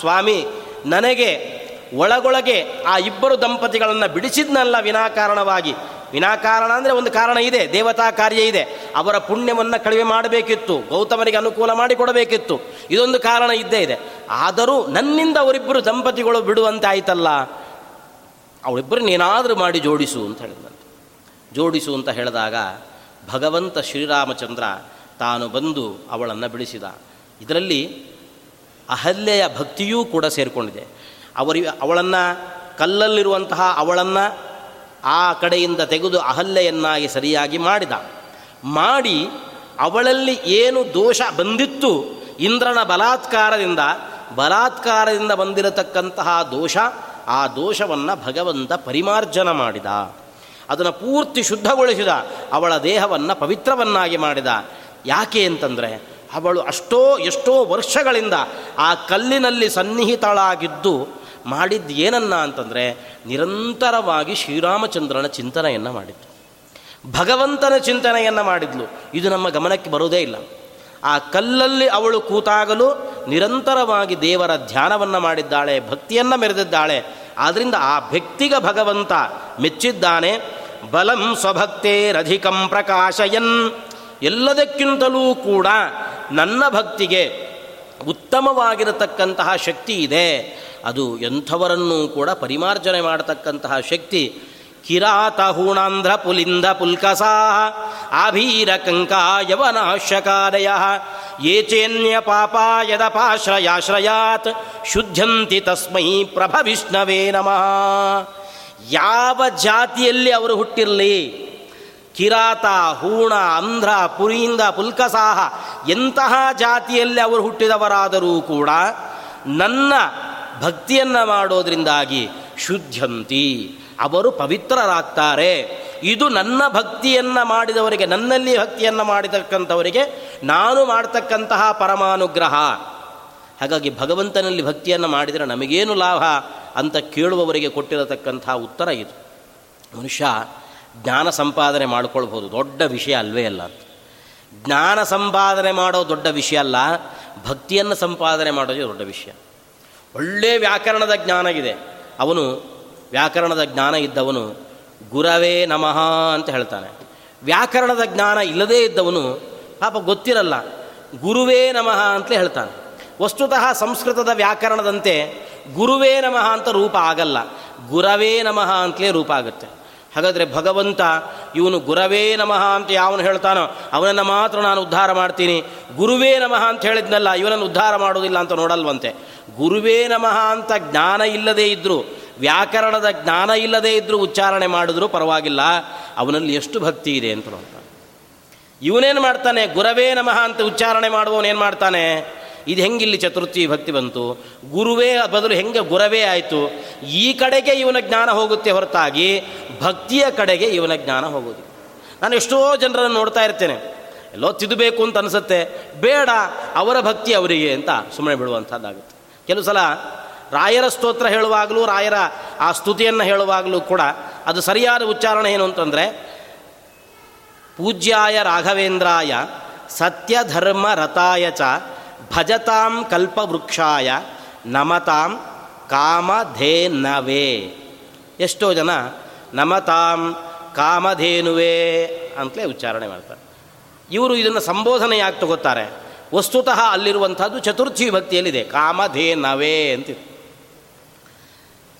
ಸ್ವಾಮಿ, ನನಗೆ ಒಳಗೊಳಗೆ ಆ ಇಬ್ಬರು ದಂಪತಿಗಳನ್ನು ಬಿಡಿಸಿದ್ನಲ್ಲ ವಿನಾಕಾರಣವಾಗಿ. ವಿನಾಕಾರಣ ಅಂದರೆ ಒಂದು ಕಾರಣ ಇದೆ, ದೇವತಾ ಕಾರ್ಯ ಇದೆ. ಅವರ ಪುಣ್ಯವನ್ನು ಕಡಿಮೆ ಮಾಡಬೇಕಿತ್ತು ಗೌತಮರಿಗೆ ಅನುಕೂಲ ಮಾಡಿಕೊಡಬೇಕಿತ್ತು. ಇದೊಂದು ಕಾರಣ ಇದ್ದೇ ಇದೆ. ಆದರೂ ನನ್ನಿಂದ ಅವರಿಬ್ಬರು ದಂಪತಿಗಳು ಬಿಡುವಂತೆ ಆಯ್ತಲ್ಲ ಅವಳಿಬ್ಬರನ್ನೇನಾದರೂ ಮಾಡಿ ಜೋಡಿಸು ಅಂತ ಹೇಳಿದಂತೆ ಜೋಡಿಸು ಅಂತ ಹೇಳಿದಾಗ ಭಗವಂತ ಶ್ರೀರಾಮಚಂದ್ರ ತಾನು ಬಂದು ಅವಳನ್ನು ಬಿಡಿಸಿದ. ಇದರಲ್ಲಿ ಅಹಲ್ಯೆಯ ಭಕ್ತಿಯೂ ಕೂಡ ಸೇರಿಕೊಂಡಿದೆ. ಅವರಿ, ಅವಳನ್ನು ಕಲ್ಲಲ್ಲಿರುವಂತಹ ಅವಳನ್ನು ಆ ಕಡೆಯಿಂದ ತೆಗೆದು ಅಹಲ್ಯೆಯನ್ನಾಗಿ ಸರಿಯಾಗಿ ಮಾಡಿದ. ಮಾಡಿ ಅವಳಲ್ಲಿ ಏನು ದೋಷ ಬಂದಿತ್ತು ಇಂದ್ರನ ಬಲಾತ್ಕಾರದಿಂದ ಬಲಾತ್ಕಾರದಿಂದ ಬಂದಿರತಕ್ಕಂತಹ ದೋಷ, ಆ ದೋಷವನ್ನು ಭಗವಂತ ಪರಿಮಾರ್ಜನ ಮಾಡಿದ. ಅದನ್ನು ಪೂರ್ತಿ ಶುದ್ಧಗೊಳಿಸಿದ. ಅವಳ ದೇಹವನ್ನು ಪವಿತ್ರವನ್ನಾಗಿ ಮಾಡಿದ. ಯಾಕೆ ಅಂತಂದರೆ ಅವಳು ಅಷ್ಟೋ ಎಷ್ಟೋ ವರ್ಷಗಳಿಂದ ಆ ಕಲ್ಲಿನಲ್ಲಿ ಸನ್ನಿಹಿತಳಾಗಿದ್ದು ಮಾಡಿದ್ದು ಏನನ್ನ ಅಂತಂದರೆ ನಿರಂತರವಾಗಿ ಶ್ರೀರಾಮಚಂದ್ರನ ಚಿಂತನೆಯನ್ನು ಮಾಡಿದ್ದು. ಭಗವಂತನ ಚಿಂತನೆಯನ್ನು ಮಾಡಿದ್ಲು. ಇದು ನಮ್ಮ ಗಮನಕ್ಕೆ ಬರುವುದೇ ಇಲ್ಲ. ಆ ಕಲ್ಲಲ್ಲಿ ಅವಳು ಕೂತಾಗಲು ನಿರಂತರವಾಗಿ ದೇವರ ಧ್ಯಾನವನ್ನು ಮಾಡಿದ್ದಾಳೆ, ಭಕ್ತಿಯನ್ನು ಮೆರೆದಿದ್ದಾಳೆ. ಆದ್ದರಿಂದ ಆ ಭಕ್ತಿಗ ಭಗವಂತ ಮೆಚ್ಚಿದ್ದಾನೆ. ಬಲಂ ಸ್ವಭಕ್ತೇರಧಿಕಂ ಪ್ರಕಾಶಯನ್. ಎಲ್ಲದಕ್ಕಿಂತಲೂ ಕೂಡ ನನ್ನ ಭಕ್ತಿಗೆ ಉತ್ತಮವಾಗಿರತಕ್ಕಂತಹ ಶಕ್ತಿ ಇದೆ. ಅದು ಎಂಥವರನ್ನೂ ಕೂಡ ಪರಿಮಾರ್ಜನೆ ಮಾಡತಕ್ಕಂತಹ ಶಕ್ತಿ. ಕಿರಾತ ಹೂಣಾಂಧ್ರ ಪುಲಿಂದ ಪುಲ್ಕಸಾ ಆಭೀರ ಕಂಕಾಯವನಾಶ್ಯಕಾದಯ ಏಚೇನ್ಯ ಪಾಪಾಯದಪಾಶ್ರಯಾಶ್ರಯಾತ್ ಶುದ್ಧಂತಿ ತಸ್ಮೈ ಪ್ರಭ ವಿಷ್ಣವೇ ನಮಃ. ಯಾವ ಜಾತಿಯಲ್ಲಿ ಅವರು ಹುಟ್ಟಿರಲಿ? ಕಿರಾತ, ಹೂಣ, ಅಂಧ್ರ, ಪುರಿಯಿಂದ ಪುಲ್ಕಸಾಹ ಎಂತಹ ಜಾತಿಯಲ್ಲಿ ಅವರು ಹುಟ್ಟಿದವರಾದರೂ ಕೂಡ ನನ್ನ ಭಕ್ತಿಯನ್ನು ಮಾಡೋದ್ರಿಂದಾಗಿ ಶುದ್ಧಂತಿ. ಅವರು ಪವಿತ್ರರಾಗ್ತಾರೆ. ಇದು ನನ್ನ ಭಕ್ತಿಯನ್ನು ಮಾಡಿದವರಿಗೆ, ನನ್ನಲ್ಲಿ ಭಕ್ತಿಯನ್ನು ಮಾಡಿತಕ್ಕಂಥವರಿಗೆ, ನಾನು ಮಾಡ್ತಕ್ಕಂತಹ ಪರಮಾನುಗ್ರಹ. ಹಾಗಾಗಿ ಭಗವಂತನಲ್ಲಿ ಭಕ್ತಿಯನ್ನು ಮಾಡಿದರೆ ನಮಗೇನು ಲಾಭ ಅಂತ ಕೇಳುವವರಿಗೆ ಕೊಟ್ಟಿರತಕ್ಕಂತಹ ಉತ್ತರ ಇದು. ಮನುಷ್ಯ ಜ್ಞಾನ ಸಂಪಾದನೆ ಮಾಡ್ಕೊಳ್ಬೋದು ದೊಡ್ಡ ವಿಷಯ ಅಲ್ವೇ ಅಲ್ಲ ಜ್ಞಾನ ಸಂಪಾದನೆ ಮಾಡೋ ದೊಡ್ಡ ವಿಷಯ ಅಲ್ಲ, ಭಕ್ತಿಯನ್ನು ಸಂಪಾದನೆ ಮಾಡೋದೇ ದೊಡ್ಡ ವಿಷಯ. ಒಳ್ಳೆಯ ವ್ಯಾಕರಣದ ಜ್ಞಾನ ಇದೆ. ಅವನು ವ್ಯಾಕರಣದ ಜ್ಞಾನ ಇದ್ದವನು ಗುರವೇ ನಮಃ ಅಂತ ಹೇಳ್ತಾನೆ. ವ್ಯಾಕರಣದ ಜ್ಞಾನ ಇಲ್ಲದೇ ಇದ್ದವನು ಪಾಪ ಗೊತ್ತಿರಲ್ಲ, ಗುರುವೇ ನಮಃ ಅಂತಲೇ ಹೇಳ್ತಾನೆ. ವಸ್ತುತಃ ಸಂಸ್ಕೃತದ ವ್ಯಾಕರಣದಂತೆ ಗುರುವೇ ನಮಃ ಅಂತ ರೂಪ ಆಗಲ್ಲ. ಗುರವೇ ನಮಃ ಅಂತಲೇ ರೂಪ ಆಗುತ್ತೆ. ಹಾಗಾದರೆ ಭಗವಂತ, ಇವನು ಗುರವೇ ನಮಃ ಅಂತ ಯಾವನು ಹೇಳ್ತಾನೋ, ಅವನನ್ನು ಮಾತ್ರ ನಾನು ಉದ್ಧಾರ ಮಾಡ್ತೀನಿ. ಗುರುವೇ ನಮಃ ಅಂತ ಹೇಳಿದ್ನಲ್ಲ, ಇವನನ್ನು ಉದ್ಧಾರ ಮಾಡೋದಿಲ್ಲ ಅಂತ ನೋಡಲ್ವಂತೆ. ಗುರುವೇ ನಮಃ ಅಂತ ಜ್ಞಾನ ಇಲ್ಲದೇ ಇದ್ದರೂ ವ್ಯಾಕರಣದ ಜ್ಞಾನ ಇಲ್ಲದೇ ಇದ್ದರೂ ಉಚ್ಚಾರಣೆ ಮಾಡಿದ್ರೂ ಪರವಾಗಿಲ್ಲ, ಅವನಲ್ಲಿ ಎಷ್ಟು ಭಕ್ತಿ ಇದೆ ಅಂತ ನೋಡ್ತಾನೆ. ಇವನೇನು ಮಾಡ್ತಾನೆ, ಗುರವೇ ನಮಃ ಅಂತ ಉಚ್ಚಾರಣೆ ಮಾಡುವವನೇನು ಮಾಡ್ತಾನೆ? ಇದು ಹೆಂಗಿಲ್ಲಿ ಚತುರ್ಥಿ ಭಕ್ತಿ ಬಂತು? ಗುರುವೇ ಬದಲು ಹೆಂಗೆ ಗುರವೇ ಆಯಿತು? ಈ ಕಡೆಗೆ ಇವನ ಜ್ಞಾನ ಹೋಗುತ್ತೆ ಹೊರತಾಗಿ, ಭಕ್ತಿಯ ಕಡೆಗೆ ಇವನ ಜ್ಞಾನ ಹೋಗೋದು ನಾನು ಎಷ್ಟೋ ಜನರನ್ನು ನೋಡ್ತಾ ಇರ್ತೇನೆ. ಎಲ್ಲೋ ತಿದ್ದಬೇಕು ಅಂತ ಅನಿಸುತ್ತೆ. ಬೇಡ, ಅವರ ಭಕ್ತಿ ಅವರಿಗೆ ಅಂತ ಸುಮ್ಮನೆ ಬಿಡುವಂಥದ್ದಾಗುತ್ತೆ. ಕೆಲವು ಸಲ ರಾಯರ ಸ್ತೋತ್ರ ಹೇಳುವಾಗಲೂ, ರಾಯರ ಆ ಸ್ತುತಿಯನ್ನು ಹೇಳುವಾಗಲೂ ಕೂಡ ಅದು ಸರಿಯಾದ ಉಚ್ಚಾರಣೆ ಏನು ಅಂತಂದರೆ, ಪೂಜ್ಯಾಯ ರಾಘವೇಂದ್ರಾಯ ಸತ್ಯಧರ್ಮ ರಥಾಯ ಚ ಭಜತಾಂ ಕಲ್ಪವೃಕ್ಷಾಯ ನಮತಾಂ ಕಾಮಧೇನವೇ. ಎಷ್ಟೋ ಜನ ನಮತಾಂ ಕಾಮಧೇನುವೆ ಅಂತಲೇ ಉಚ್ಚಾರಣೆ ಮಾಡ್ತಾರೆ. ಇವರು ಇದನ್ನು ಸಂಬೋಧನೆ ಯಾಕೆ ತಗೋತಾರೆ. ವಸ್ತುತಃ ಅಲ್ಲಿರುವಂಥದ್ದು ಚತುರ್ಥಿ ವಿಭಕ್ತಿಯಲ್ಲಿದೆ. ಕಾಮಧೇನವೇ ಅಂತ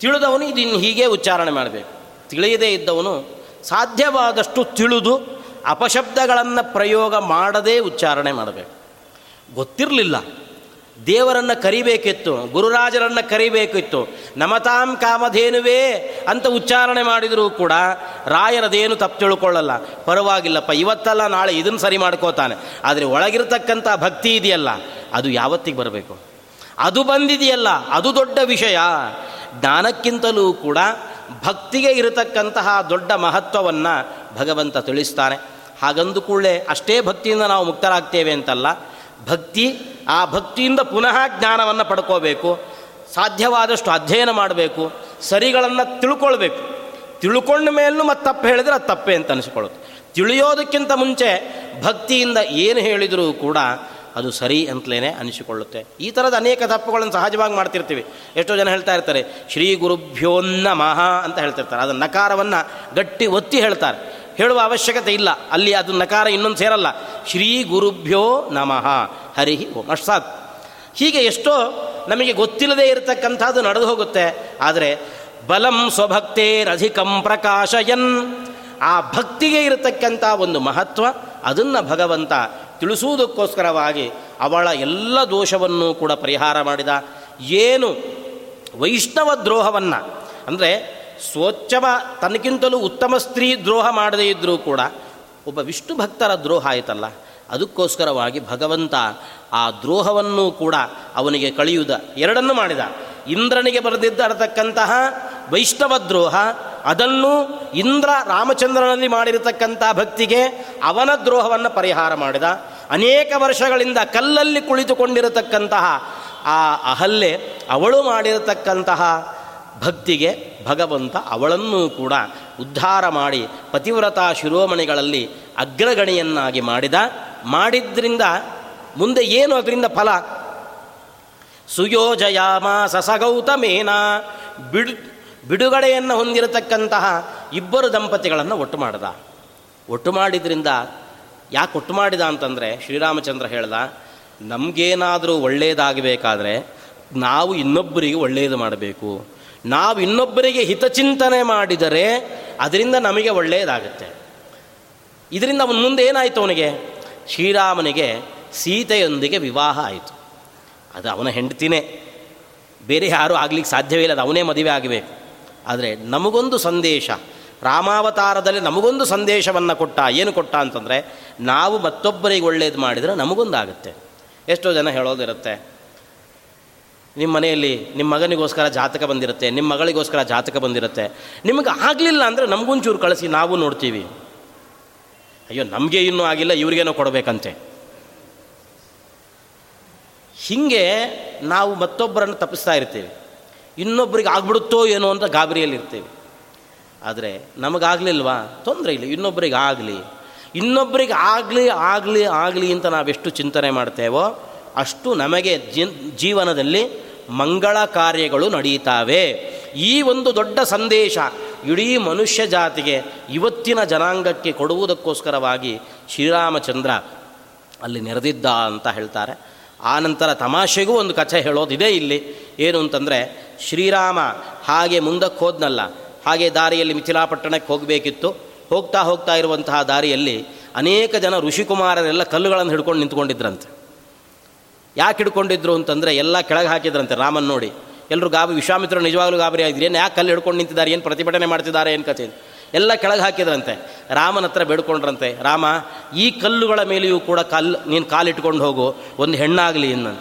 ತಿಳಿದವನು ಇದನ್ನು ಹೀಗೆ ಉಚ್ಚಾರಣೆ ಮಾಡಬೇಕು. ತಿಳಿಯದೇ ಇದ್ದವನು ಸಾಧ್ಯವಾದಷ್ಟು ತಿಳಿದು ಅಪಶಬ್ದಗಳನ್ನು ಪ್ರಯೋಗ ಮಾಡದೇ ಉಚ್ಚಾರಣೆ ಮಾಡಬೇಕು. ಗೊತ್ತಿರಲಿಲ್ಲ. ದೇವರನ್ನು ಕರಿಬೇಕಿತ್ತು, ಗುರುರಾಜರನ್ನು ಕರಿಬೇಕಿತ್ತು. ನಮತಾಂ ಕಾಮಧೇನುವೇ ಅಂತ ಉಚ್ಚಾರಣೆ ಮಾಡಿದರೂ ಕೂಡ ರಾಯರದೇನು ತಪ್ಪು ತಿಳ್ಕೊಳ್ಳಲ್ಲ. ಪರವಾಗಿಲ್ಲಪ್ಪ, ಇವತ್ತಲ್ಲ ನಾಳೆ ಇದನ್ನು ಸರಿ ಮಾಡ್ಕೋತಾನೆ. ಆದರೆ ಒಳಗಿರ್ತಕ್ಕಂಥ ಭಕ್ತಿ ಇದೆಯಲ್ಲ, ಅದು ಯಾವತ್ತಿಗೆ ಬರಬೇಕು? ಅದು ಬಂದಿದೆಯಲ್ಲ, ಅದು ದೊಡ್ಡ ವಿಷಯ. ಜ್ಞಾನಕ್ಕಿಂತಲೂ ಕೂಡ ಭಕ್ತಿಗೆ ಇರತಕ್ಕಂತಹ ದೊಡ್ಡ ಮಹತ್ವವನ್ನು ಭಗವಂತ ತಿಳಿಸ್ತಾನೆ. ಹಾಗಂದು ಕೂಡಲೇ ಅಷ್ಟೇ ಭಕ್ತಿಯಿಂದ ನಾವು ಮುಕ್ತರಾಗ್ತೇವೆ ಅಂತಲ್ಲ ಭಕ್ತಿ, ಆ ಭಕ್ತಿಯಿಂದ ಪುನಃ ಜ್ಞಾನವನ್ನು ಪಡ್ಕೋಬೇಕು, ಸಾಧ್ಯವಾದಷ್ಟು ಅಧ್ಯಯನ ಮಾಡಬೇಕು, ಸರಿಗಳನ್ನು ತಿಳ್ಕೊಳ್ಬೇಕು. ತಿಳ್ಕೊಂಡ ಮೇಲೂ ಮತ್ತೆ ತಪ್ಪು ಹೇಳಿದ್ರೆ ಅದು ತಪ್ಪೇ ಅಂತ ಅನಿಸ್ಕೊಳ್ಳುತ್ತೆ ತಿಳಿಯೋದಕ್ಕಿಂತ ಮುಂಚೆ ಭಕ್ತಿಯಿಂದ ಏನು ಹೇಳಿದರೂ ಕೂಡ ಅದು ಸರಿ ಅಂತಲೇ ಅನಿಸಿಕೊಳ್ಳುತ್ತೆ. ಈ ಥರದ ಅನೇಕ ತಪ್ಪುಗಳನ್ನು ಸಹಜವಾಗಿ ಮಾಡ್ತಿರ್ತೀವಿ. ಎಷ್ಟೋ ಜನ ಹೇಳ್ತಾ ಇರ್ತಾರೆ, ಶ್ರೀ ಗುರುಭ್ಯೋನ್ನಮಃ ಅಂತ ಹೇಳ್ತಿರ್ತಾರೆ. ಅದನ್ನು ನಕಾರವನ್ನು ಗಟ್ಟಿ ಒತ್ತಿ ಹೇಳ್ತಾರೆ. ಹೇಳುವ ಅವಶ್ಯಕತೆ ಇಲ್ಲ. ಅಲ್ಲಿ ಅದು ನಕಾರ ಇನ್ನೊಂದು ಸೇರಲ್ಲ. ಶ್ರೀ ಗುರುಭ್ಯೋ ನಮಃ. ಹರಿ ಓಂ. ಅಷ್ಟಾತ್ ಹೀಗೆ ಎಷ್ಟೋ ನಮಗೆ ಗೊತ್ತಿಲ್ಲದೆ ಇರತಕ್ಕಂಥದ್ದು ನಡೆದು ಹೋಗುತ್ತೆ. ಆದರೆ ಬಲಂ ಸ್ವಭಕ್ತೇರಧಿಕಂ ಪ್ರಕಾಶಯನ್. ಆ ಭಕ್ತಿಗೆ ಇರತಕ್ಕಂಥ ಒಂದು ಮಹತ್ವ ಅದನ್ನು ಭಗವಂತ ತಿಳಿಸುವುದಕ್ಕೋಸ್ಕರವಾಗಿ ಅವಳ ಎಲ್ಲ ದೋಷವನ್ನು ಕೂಡ ಪರಿಹಾರ ಮಾಡಿದ. ಏನು ವೈಷ್ಣವ ದ್ರೋಹವನ್ನು. ಅಂದರೆ ಸ್ವಚ್ಛವ ತನಗಿಂತಲೂ ಉತ್ತಮ ಸ್ತ್ರೀ ದ್ರೋಹ ಮಾಡದೇ ಇದ್ದರೂ ಕೂಡ ಒಬ್ಬ ವಿಷ್ಣು ಭಕ್ತರ ದ್ರೋಹ ಆಯಿತಲ್ಲ, ಅದಕ್ಕೋಸ್ಕರವಾಗಿ ಭಗವಂತ ಆ ದ್ರೋಹವನ್ನು ಕೂಡ ಅವನಿಗೆ ಕಳೆಯುವುದ ಎರಡನ್ನು ಮಾಡಿದ. ಇಂದ್ರನಿಗೆ ಬರೆದಿದ್ದರತಕ್ಕಂತಹ ವೈಷ್ಣವ ದ್ರೋಹ, ಅದನ್ನು ಇಂದ್ರ ರಾಮಚಂದ್ರನಲ್ಲಿ ಮಾಡಿರತಕ್ಕಂಥ ಭಕ್ತಿಗೆ ಅವನ ದ್ರೋಹವನ್ನು ಪರಿಹಾರ ಮಾಡಿದ. ಅನೇಕ ವರ್ಷಗಳಿಂದ ಕಲ್ಲಲ್ಲಿ ಕುಳಿತುಕೊಂಡಿರತಕ್ಕಂತಹ ಆ ಅಹಲ್ಲೆ ಅವಳು ಮಾಡಿರತಕ್ಕಂತಹ ಭಕ್ತಿಗೆ ಭಗವಂತ ಅವಳನ್ನೂ ಕೂಡ ಉದ್ಧಾರ ಮಾಡಿ ಪತಿವ್ರತ ಶಿರೋಮಣಿಗಳಲ್ಲಿ ಅಗ್ರಗಣಿಯನ್ನಾಗಿ ಮಾಡಿದ. ಮಾಡಿದ್ರಿಂದ ಮುಂದೆ ಏನು ಅದರಿಂದ ಫಲ? ಸುಯೋಜಯಾಮ ಸಸಗೌತಮೇನ. ಬಿಡು, ಬಿಡುಗಡೆಯನ್ನು ಹೊಂದಿರತಕ್ಕಂತಹ ಇಬ್ಬರು ದಂಪತಿಗಳನ್ನು ಒಟ್ಟು ಮಾಡಿದ. ಒಟ್ಟು ಮಾಡಿದ್ರಿಂದ ಯಾಕೆ ಒಟ್ಟು ಮಾಡಿದ ಅಂತಂದರೆ ಶ್ರೀರಾಮಚಂದ್ರ ಹೇಳ್ದ, ನಮಗೇನಾದರೂ ಒಳ್ಳೆಯದಾಗಬೇಕಾದ್ರೆ ನಾವು ಇನ್ನೊಬ್ಬರಿಗೆ ಒಳ್ಳೆಯದು ಮಾಡಬೇಕು. ನಾವು ಇನ್ನೊಬ್ಬರಿಗೆ ಹಿತಚಿಂತನೆ ಮಾಡಿದರೆ ಅದರಿಂದ ನಮಗೆ ಒಳ್ಳೆಯದಾಗುತ್ತೆ. ಇದರಿಂದ ಅವನ ಮುಂದೆ ಏನಾಯಿತು ಅವನಿಗೆ? ಶ್ರೀರಾಮನಿಗೆ ಸೀತೆಯೊಂದಿಗೆ ವಿವಾಹ ಆಯಿತು. ಅದು ಅವನ ಹೆಂಡತಿನೇ. ಬೇರೆ ಯಾರೂ ಆಗ್ಲಿಕ್ಕೆ ಸಾಧ್ಯವೇ ಇಲ್ಲ, ಅದು ಅವನೇ ಮದುವೆ ಆಗಬೇಕು. ಆದರೆ ನಮಗೊಂದು ಸಂದೇಶ, ರಾಮಾವತಾರದಲ್ಲಿ ನಮಗೊಂದು ಸಂದೇಶವನ್ನು ಕೊಟ್ಟ, ಏನು ಕೊಟ್ಟ ಅಂತಂದರೆ, ನಾವು ಮತ್ತೊಬ್ಬರಿಗೆ ಒಳ್ಳೇದು ಮಾಡಿದರೆ ನಮಗೊಂದಾಗುತ್ತೆ. ಎಷ್ಟೋ ಜನ ಹೇಳೋದಿರುತ್ತೆ ನಿಮ್ಮ ಮನೆಯಲ್ಲಿ ನಿಮ್ಮ ಮಗನಿಗೋಸ್ಕರ ಜಾತಕ ಬಂದಿರುತ್ತೆ, ನಿಮ್ಮ ಮಗಳಿಗೋಸ್ಕರ ಜಾತಕ ಬಂದಿರುತ್ತೆ. ನಿಮಗೆ ಆಗಲಿಲ್ಲ ಅಂದರೆ ನಮಗೊಂಚೂರು ಕಳಿಸಿ, ನಾವು ನೋಡ್ತೀವಿ. ಅಯ್ಯೋ, ನಮಗೆ ಇನ್ನೂ ಆಗಿಲ್ಲ, ಇವ್ರಿಗೇನೋ ಕೊಡಬೇಕಂತೆ. ಹೀಗೆ ನಾವು ಮತ್ತೊಬ್ಬರನ್ನು ತಪ್ಪಿಸ್ತಾ ಇರ್ತೀವಿ. ಇನ್ನೊಬ್ಬರಿಗೆ ಆಗ್ಬಿಡುತ್ತೋ ಏನೋ ಅಂತ ಗಾಬರಿಯಲ್ಲಿ ಇರ್ತೀವಿ. ಆದರೆ ನಮಗಾಗಲಿಲ್ವಾ ತೊಂದರೆ ಇಲ್ಲ ಇನ್ನೊಬ್ಬರಿಗೆ ಆಗಲಿ. ಇನ್ನೊಬ್ಬರಿಗೆ ಆಗಲಿ ಆಗಲಿ ಆಗಲಿ ಅಂತ ನಾವೆಷ್ಟು ಚಿಂತನೆ ಮಾಡ್ತೇವೋ ಅಷ್ಟು ನಮಗೆ ಜೀವನದಲ್ಲಿ ಮಂಗಳ ಕಾರ್ಯಗಳು ನಡೀತಾವೆ. ಈ ಒಂದು ದೊಡ್ಡ ಸಂದೇಶ ಇಡೀ ಮನುಷ್ಯ ಜಾತಿಗೆ ಇವತ್ತಿನ ಜನಾಂಗಕ್ಕೆ ಕೊಡುವುದಕ್ಕೋಸ್ಕರವಾಗಿ ಶ್ರೀರಾಮಚಂದ್ರ ಅಲ್ಲಿ ನೆರೆದಿದ್ದ ಅಂತ ಹೇಳ್ತಾರೆ. ಆ ನಂತರ ತಮಾಷೆಗೂ ಒಂದು ಕಥೆ ಹೇಳೋದಿದೆ ಇಲ್ಲಿ. ಏನು ಅಂತಂದರೆ, ಶ್ರೀರಾಮ ಹಾಗೆ ಮುಂದಕ್ಕೆ ಹೋದ್ನಲ್ಲ, ಹಾಗೆ ದಾರಿಯಲ್ಲಿ ಮಿಥಿಲಾಪಟ್ಟಣಕ್ಕೆ ಹೋಗಬೇಕಿತ್ತು. ಹೋಗ್ತಾ ಹೋಗ್ತಾ ಇರುವಂತಹ ದಾರಿಯಲ್ಲಿ ಅನೇಕ ಜನ ಋಷಿಕುಮಾರರೆಲ್ಲ ಕಲ್ಲುಗಳನ್ನು ಹಿಡ್ಕೊಂಡು ನಿಂತ್ಕೊಂಡಿದ್ರಂತೆ. ಯಾಕೆ ಹಿಡ್ಕೊಂಡಿದ್ರು ಅಂತಂದರೆ ಎಲ್ಲ ಕೆಳಗೆ ಹಾಕಿದ್ರಂತೆ ರಾಮನ್ ನೋಡಿ. ಎಲ್ಲರೂ ಗಾಬರಿ ವಿಶ್ವಾಮಿತ್ರರು ನಿಜವಾಗಲೂ ಗಾಬರಿ ಆಗಿದ್ರು. ಏನು ಯಾಕೆ ಕಲ್ಲು ಹಿಡ್ಕೊಂಡು ನಿಂತಿದ್ದಾರೆ? ಏನು ಪ್ರತಿಭಟನೆ ಮಾಡ್ತಿದ್ದಾರೆ ಏನು ಕಥೆ? ಎಲ್ಲ ಕೆಳಗೆ ಹಾಕಿದ್ರಂತೆ. ರಾಮನ ಹತ್ರ ಬೇಡ್ಕೊಂಡ್ರಂತೆ, ರಾಮ, ಈ ಕಲ್ಲುಗಳ ಮೇಲೆಯೂ ಕೂಡ ಕಲ್ಲು ನೀನು ಕಾಲಿಟ್ಕೊಂಡು ಹೋಗು, ಒಂದು ಹೆಣ್ಣಾಗಲಿ ಇನ್ನಂತ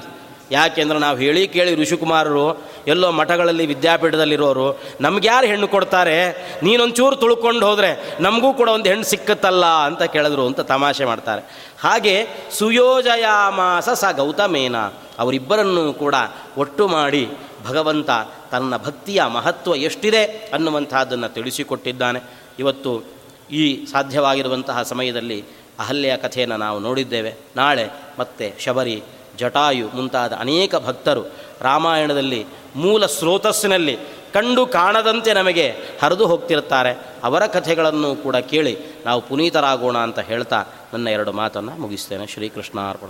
ಯಾಕೆಂದ್ರೆ ನಾವು ಹೇಳಿ ಕೇಳಿ ಋಷಿಕುಮಾರರು, ಎಲ್ಲೋ ಮಠಗಳಲ್ಲಿ ವಿದ್ಯಾಪೀಠದಲ್ಲಿರೋರು, ನಮ್ಗೆ ಯಾರು ಹೆಣ್ಣು ಕೊಡ್ತಾರೆ? ನೀನೊಂಚೂರು ತುಳ್ಕೊಂಡು ಹೋದರೆ ನಮಗೂ ಕೂಡ ಒಂದು ಹೆಣ್ಣು ಸಿಕ್ಕತ್ತಲ್ಲ ಅಂತ ಕೇಳಿದ್ರು ಅಂತ ತಮಾಷೆ ಮಾಡ್ತಾರೆ. ಹಾಗೆ ಸುಯೋಜಯಾಮಾಸ ಸ ಗೌತಮೇನ. ಅವರಿಬ್ಬರನ್ನು ಕೂಡ ಒಟ್ಟು ಮಾಡಿ ಭಗವಂತ ತನ್ನ ಭಕ್ತಿಯ ಮಹತ್ವ ಎಷ್ಟಿದೆ ಅನ್ನುವಂಥದ್ದನ್ನು ತಿಳಿಸಿಕೊಟ್ಟಿದ್ದಾನೆ. ಇವತ್ತು ಈ ಸಾಧ್ಯವಾಗಿರುವಂತಹ ಸಮಯದಲ್ಲಿ ಅಹಲ್ಯ ಕಥೆಯನ್ನು ನಾವು ನೋಡಿದ್ದೇವೆ. ನಾಳೆ ಮತ್ತೆ ಶಬರಿ, ಜಟಾಯು ಮುಂತಾದ ಅನೇಕ ಭಕ್ತರು ರಾಮಾಯಣದಲ್ಲಿ ಮೂಲ ಸ್ರೋತಸ್ಸಿನಲ್ಲಿ ಕಂಡು ಕಾಣದಂತೆ ನಮಗೆ ಹರಿದು ಹೋಗ್ತಿರ್ತಾರೆ ಅವರ ಕಥೆಗಳನ್ನು ಕೂಡ ಕೇಳಿ ನಾವು ಪುನೀತರಾಗೋಣ ಅಂತ ಹೇಳ್ತಾ ನನ್ನ ಎರಡು ಮಾತನ್ನು ಮುಗಿಸ್ತೇನೆ. ಶ್ರೀಕೃಷ್ಣ ಅರ್ಪಣ